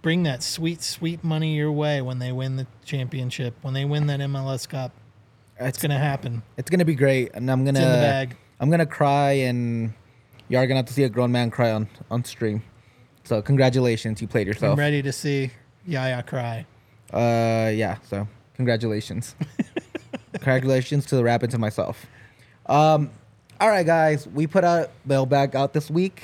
bring that sweet, sweet money your way when they win the championship, when they win that MLS Cup. It's gonna happen. It's gonna be great, and I'm gonna in the bag. I'm gonna cry, and you are gonna have to see a grown man cry on on stream. So congratulations, you played yourself. I'm ready to see Yaya cry. Uh, yeah. So congratulations, congratulations to the Rapids and myself. Um, all right, guys, we put a mailbag out this week,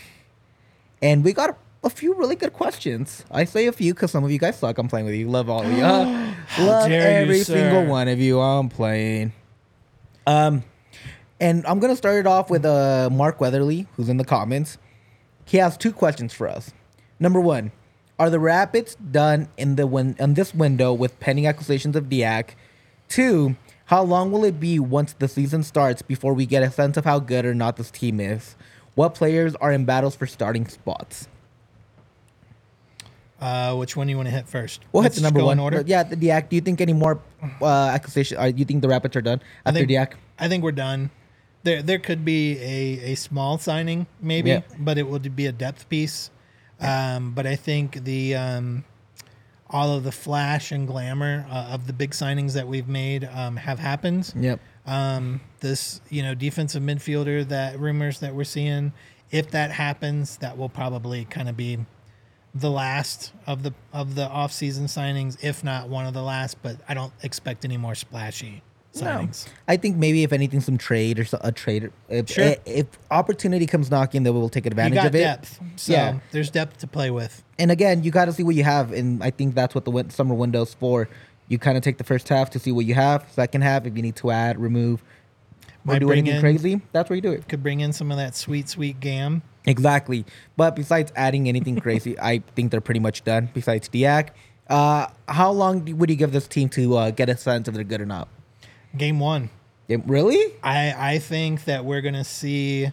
and we got a few really good questions. I say a few because some of you guys suck. I'm playing with you. Love all of you. Uh, love dare you, every single one of you. I'm playing. Um, and I'm gonna start it off with uh Mark Weatherly, who's in the comments. He has two questions for us. Number one, are the Rapids done in the win- in this window with pending acquisitions of Diack? Two, how long will it be once the season starts before we get a sense of how good or not this team is? What players are in battles for starting spots? Uh, which one do you want to hit first? We'll Let's hit the number one. order. Yeah, the Diack. Do you think any more uh, acquisition? Do you think the Rapids are done I after think Diack? I think we're done. There there could be a, a small signing maybe, Yeah. but it would be a depth piece. Um, but I think the um, all of the flash and glamour uh, of the big signings that we've made um, have happened. Yep. Um, this, you know, defensive midfielder that rumors that we're seeing, if that happens, that will probably kind of be the last of the of the offseason signings, if not one of the last. But I don't expect any more splashy signings. I think maybe if anything, some trade or so, a trade. If, Sure. Eh, if opportunity comes knocking, then we'll take You advantage of it. depth, so Yeah. there's depth to play with. And again, you got to see what you have, and I think that's what the win- summer window's for. You kind of take the first half to see what you have. Second half, if you need to add, remove, or Might do anything in- crazy, that's where you do it. Could bring in some of that sweet, sweet gam. Exactly. But besides adding anything crazy, I think they're pretty much done. Besides Diack, uh, how long would you give this team to uh, get a sense if they're good or not? Game one. Yeah, really? I I think that we're gonna see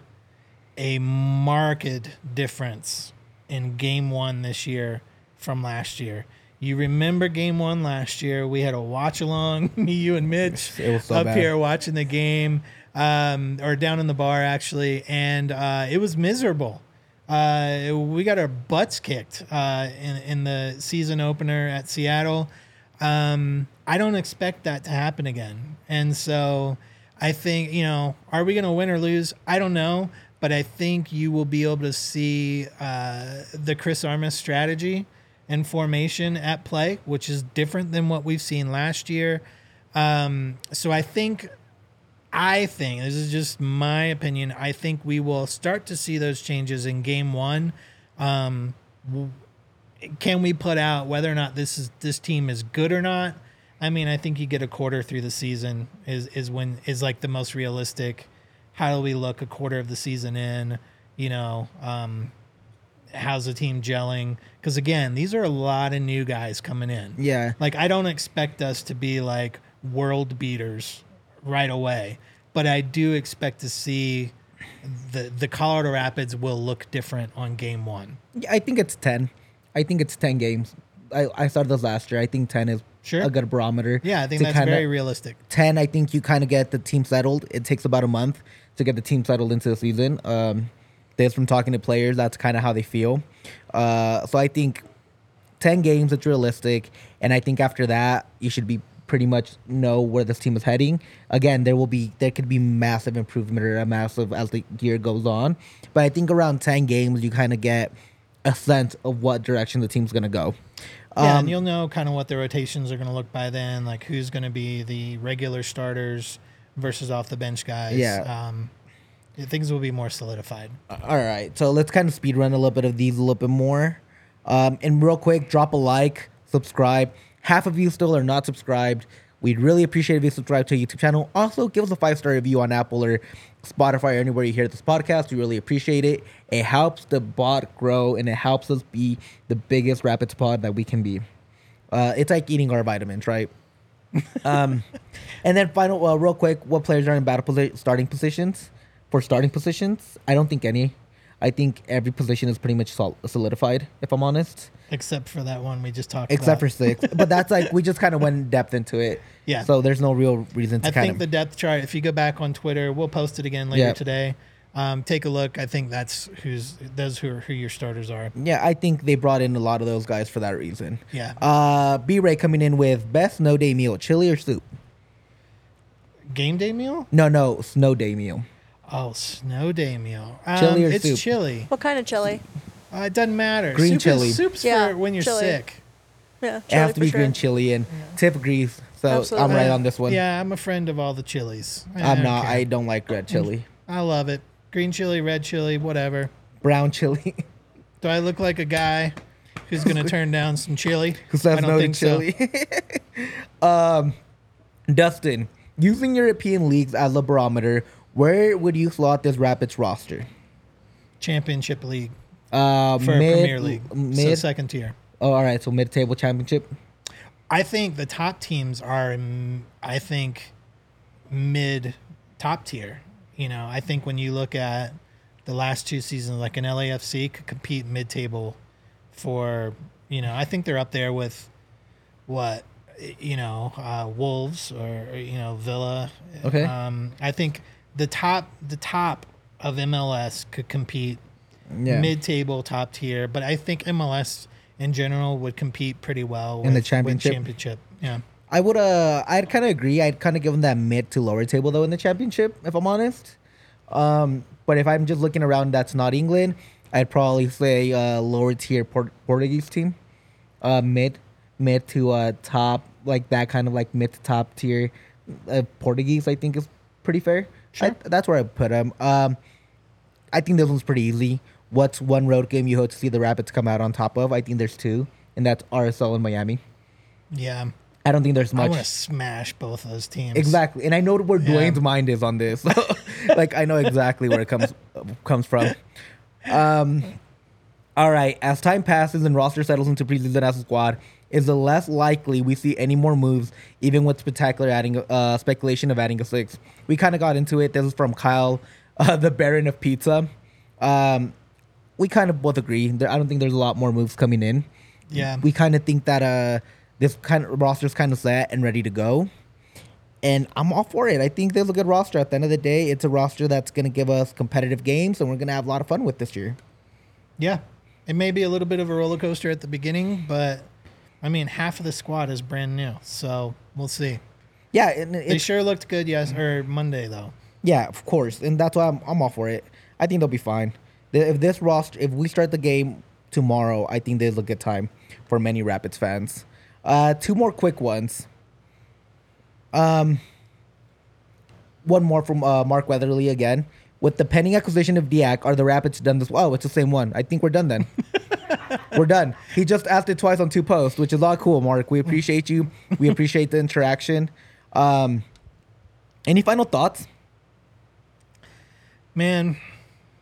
a marked difference in game one this year from last year. You remember game one last year? We had a watch along, me, you, and Mitch It was so up bad. here watching the game, um, or down in the bar actually, and uh, it was miserable. Uh, we got our butts kicked uh, in in the season opener at Seattle. Um, I don't expect that to happen again, and so I think you know, are we going to win or lose? I don't know, but I think you will be able to see uh, the Chris Armas strategy and formation at play, which is different than what we've seen last year. Um, so I think I think this is just my opinion. I think we will start to see those changes in game one. Um, can we put out whether or not this is this team is good or not? I mean, I think you get a quarter through the season is is when is like the most realistic. How do we look a quarter of the season in? You know, um, how's the team gelling? Because again, these are a lot of new guys coming in. Yeah. Like I don't expect us to be like world beaters right away, but I do expect to see the the Colorado Rapids will look different on game one. Yeah, I think it's 10. I think it's 10 games. I, I started this last year. I think 10 is Sure. a good barometer. Yeah, I think that's kinda- very realistic. 10 i think you kind of get the team settled it takes about a month to get the team settled into the season um this from talking to players that's kind of how they feel uh so i think 10 games it's realistic and i think after that you should be pretty much know where this team is heading again there will be there could be massive improvement or a massive as the year goes on but i think around 10 games you kind of get a sense of what direction the team's going to go Yeah, Um, and you'll know kind of what the rotations are going to look by then, like who's going to be the regular starters versus off the bench guys. Yeah. Um, things will be more solidified. All right, so let's kind of speed run a little bit of these a little bit more. Um, and real quick, drop a like, subscribe. Half of you still are not subscribed. We'd really appreciate if you subscribe to our YouTube channel. Also, give us a five star review on Apple or Spotify or anywhere you hear this podcast. We really appreciate it. It helps the bot grow and it helps us be the biggest Rapids pod that we can be. Uh, it's like eating our vitamins, right? um, and then final, well, real quick, what players are in battle posi- starting positions? For starting positions, I don't think any. I think every position is pretty much sol- solidified. If I'm honest, Except for that one we just talked about. except about. for six. but that's like we just kind of went in depth into it. Yeah. So there's no real reason to I think of. the depth chart, if you go back on Twitter, we'll post it again later Yeah. today. Um, take a look. I think that's who's those who are, who your starters are. yeah, I think they brought in a lot of those guys for that reason. Yeah. Uh, B Ray coming in with best snow day meal: chili or soup? Game day meal? No, no, snow day meal. Oh, snow day meal. Um, Chili or it's soup? chili. What kind of chili? Uh, it doesn't matter. Green Soup chili. Is, soup's Yeah, for when you're chili. sick. Yeah, it chili has to be sure. green chili, and Tiff agrees. So I'm right on this one. Yeah, I'm a friend of all the chilies. I I'm don't care. I don't like red chili. I love it. Green chili, red chili, whatever. Brown chili. Do I look like a guy who's going to turn down some chili? Who says I don't no to think so. chili? um, Dustin, using European leagues as a barometer, where would you slot this Rapids roster? Championship league Uh, for mid, Premier League. So Mid. second tier. oh, all right. So mid-table championship. I think the top teams are, mm, I think, mid top tier. You know, I think when you look at the last two seasons, like an LAFC could compete mid table for, you know, I think they're up there with what, you know, uh, Wolves or, you know, Villa. Okay. Um, I think the top, the top of MLS could compete Yeah. mid table, top tier, but I think MLS in general would compete pretty well In the with- with championship? championship. Yeah. I would uh I'd kind of agree. I'd kind of give them that mid to lower table though in the championship, if I'm honest. Um, but if I'm just looking around, that's not England. I'd probably say uh, lower tier Port- Portuguese team, uh, mid, mid to uh top, like that kind of like mid to top tier. Uh, Portuguese, I think is pretty fair. I, that's where I put them. Um, I think this one's pretty easy. What's one road game you hope to see the Rapids come out on top of? I think there's two, and that's RSL and Miami. Yeah. I don't think there's much. I want to smash both those teams. Exactly, and I know where Yeah. Duane's mind is on this. like I know exactly where it comes comes from. Um, all right. As time passes and roster settles into preseason as a squad, is the less likely we see any more moves, even with spectacular adding uh, speculation of adding a six. We kind of got into it. This is from Kyle, uh, the Baron of Pizza. Um, we kind of both agree. There, I don't think there's a lot more moves coming in. Yeah. We kind of think that uh, this kind of roster's kind of set and ready to go and I'm all for it. I think there's a good roster. At the end of the day, it's a roster that's going to give us competitive games, and we're going to have a lot of fun with this year. Yeah. It may be a little bit of a roller coaster at the beginning, but I mean, half of the squad is brand new. So we'll see. Yeah, and They sure looked good, yes, or Monday, though. yeah, of course, and that's why I'm, I'm all for it. I think they'll be fine. If this roster, if we start the game tomorrow, I think there's a good time for many Rapids fans. Uh, two more quick ones. Um, one more from uh, Mark Weatherly again. With the pending acquisition of Diack, are the Rapids done this? Oh, it's the same one. I think we're done then. we're done. He just asked it twice on two posts, which is a lot cool, Mark. We appreciate you. We appreciate the interaction. Um, any final thoughts? Man,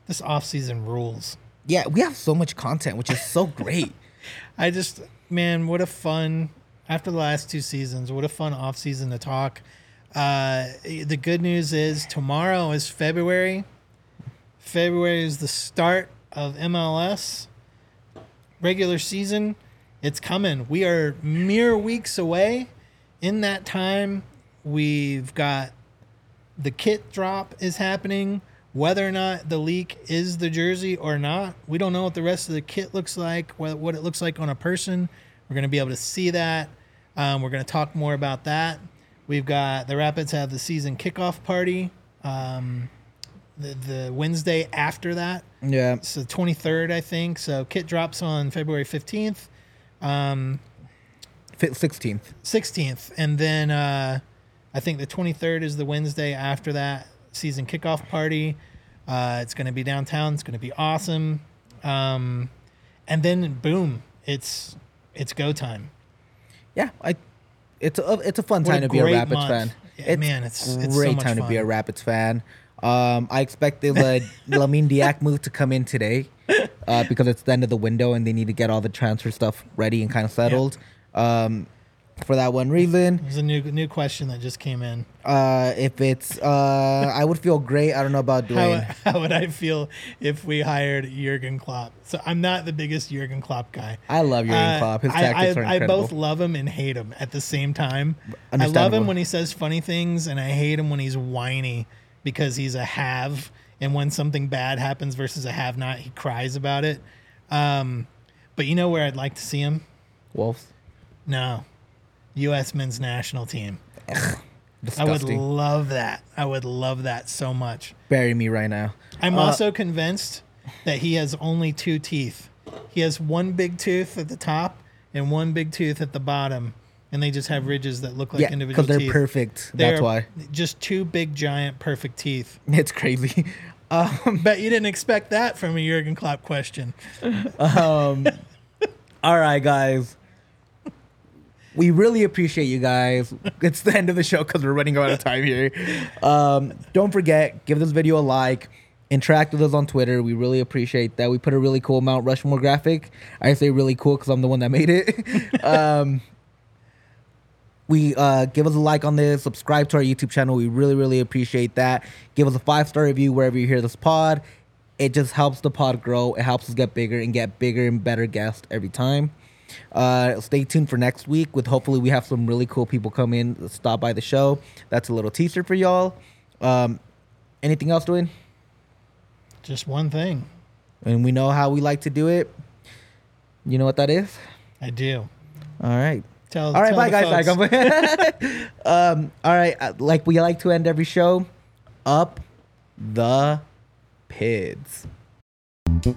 this off season rules. Yeah, we have so much content, which is so great. I just, man, what a fun, after the last two seasons, what a fun off season to talk. Uh, the good news is tomorrow is February. February is the start of MLS regular season. It's coming. We are mere weeks away. In that time, we've got the kit drop is happening. Whether or not the leak is the jersey or not, we don't know what the rest of the kit looks like, what, it looks like on a person. We're going to be able to see that. Um, we're going to talk more about that. We've got the Rapids have the season kickoff party um, the, the Wednesday after that. Yeah. So the 23rd, I think. So kit drops on February 15th. Um, Sixteenth. 16th and then uh, i think the 23rd is the wednesday after that season kickoff party uh, it's going to be downtown it's going to be awesome um, and then boom it's it's go time Yeah, I. It's a it's a fun What a time to be a Rapids month. fan. Yeah, man, it's- it's so great much time to be a. Rapids fan. Um, I expect the La- Lamine Diack move to come in today, uh, because it's the end of the window and they need to get all the transfer stuff ready and kind of settled. Um, for that one reason, there's a new new question that just came in uh, if it's uh, I would feel great. I don't know about how, Duane. how would i feel if we hired jurgen klopp so i'm not the biggest jurgen klopp guy I love Jurgen Uh, Klopp. His I- tactics I, are I both love him and hate him at the same time. I love him when he says funny things, and I hate him when he's whiny because he's a have. And when something bad happens versus a have not, he cries about it. Um, but you know where I'd like to see him? Wolves. No, U.S. men's national team. I would love that. I would love that so much. Bury me right now. I'm Uh, also convinced that he has only two teeth. He has one big tooth at the top and one big tooth at the bottom, and they just have ridges that look like yeah, individual because they're teeth. perfect. They're That's why. Just two big, giant, perfect teeth. It's crazy. Um, Bet you didn't expect that from a Jurgen Klopp question. All right, guys. We really appreciate you guys. It's the end of the show because we're running out of time here. Um, don't forget, give this video a like. Interact with us on Twitter. We really appreciate that. We put a really cool Mount Rushmore graphic. I say really cool because I'm the one that made it. We uh, give us a like on this, subscribe to our YouTube channel. We really, really appreciate that. Give us a five star review wherever you hear this pod. It just helps the pod grow. It helps us get bigger and get bigger and better guests every time. Uh, stay tuned for next week with hopefully we have some really cool people come in, stop by the show. That's a little teaser for y'all. Um, anything else, doing? Just one thing. And we know how we like to do it. You know what that is? I do. All right. Tell. All right, tell bye the guys. folks. um, all right, uh, like we like to end every show, up the pids. We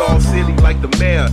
all silly like the mayor.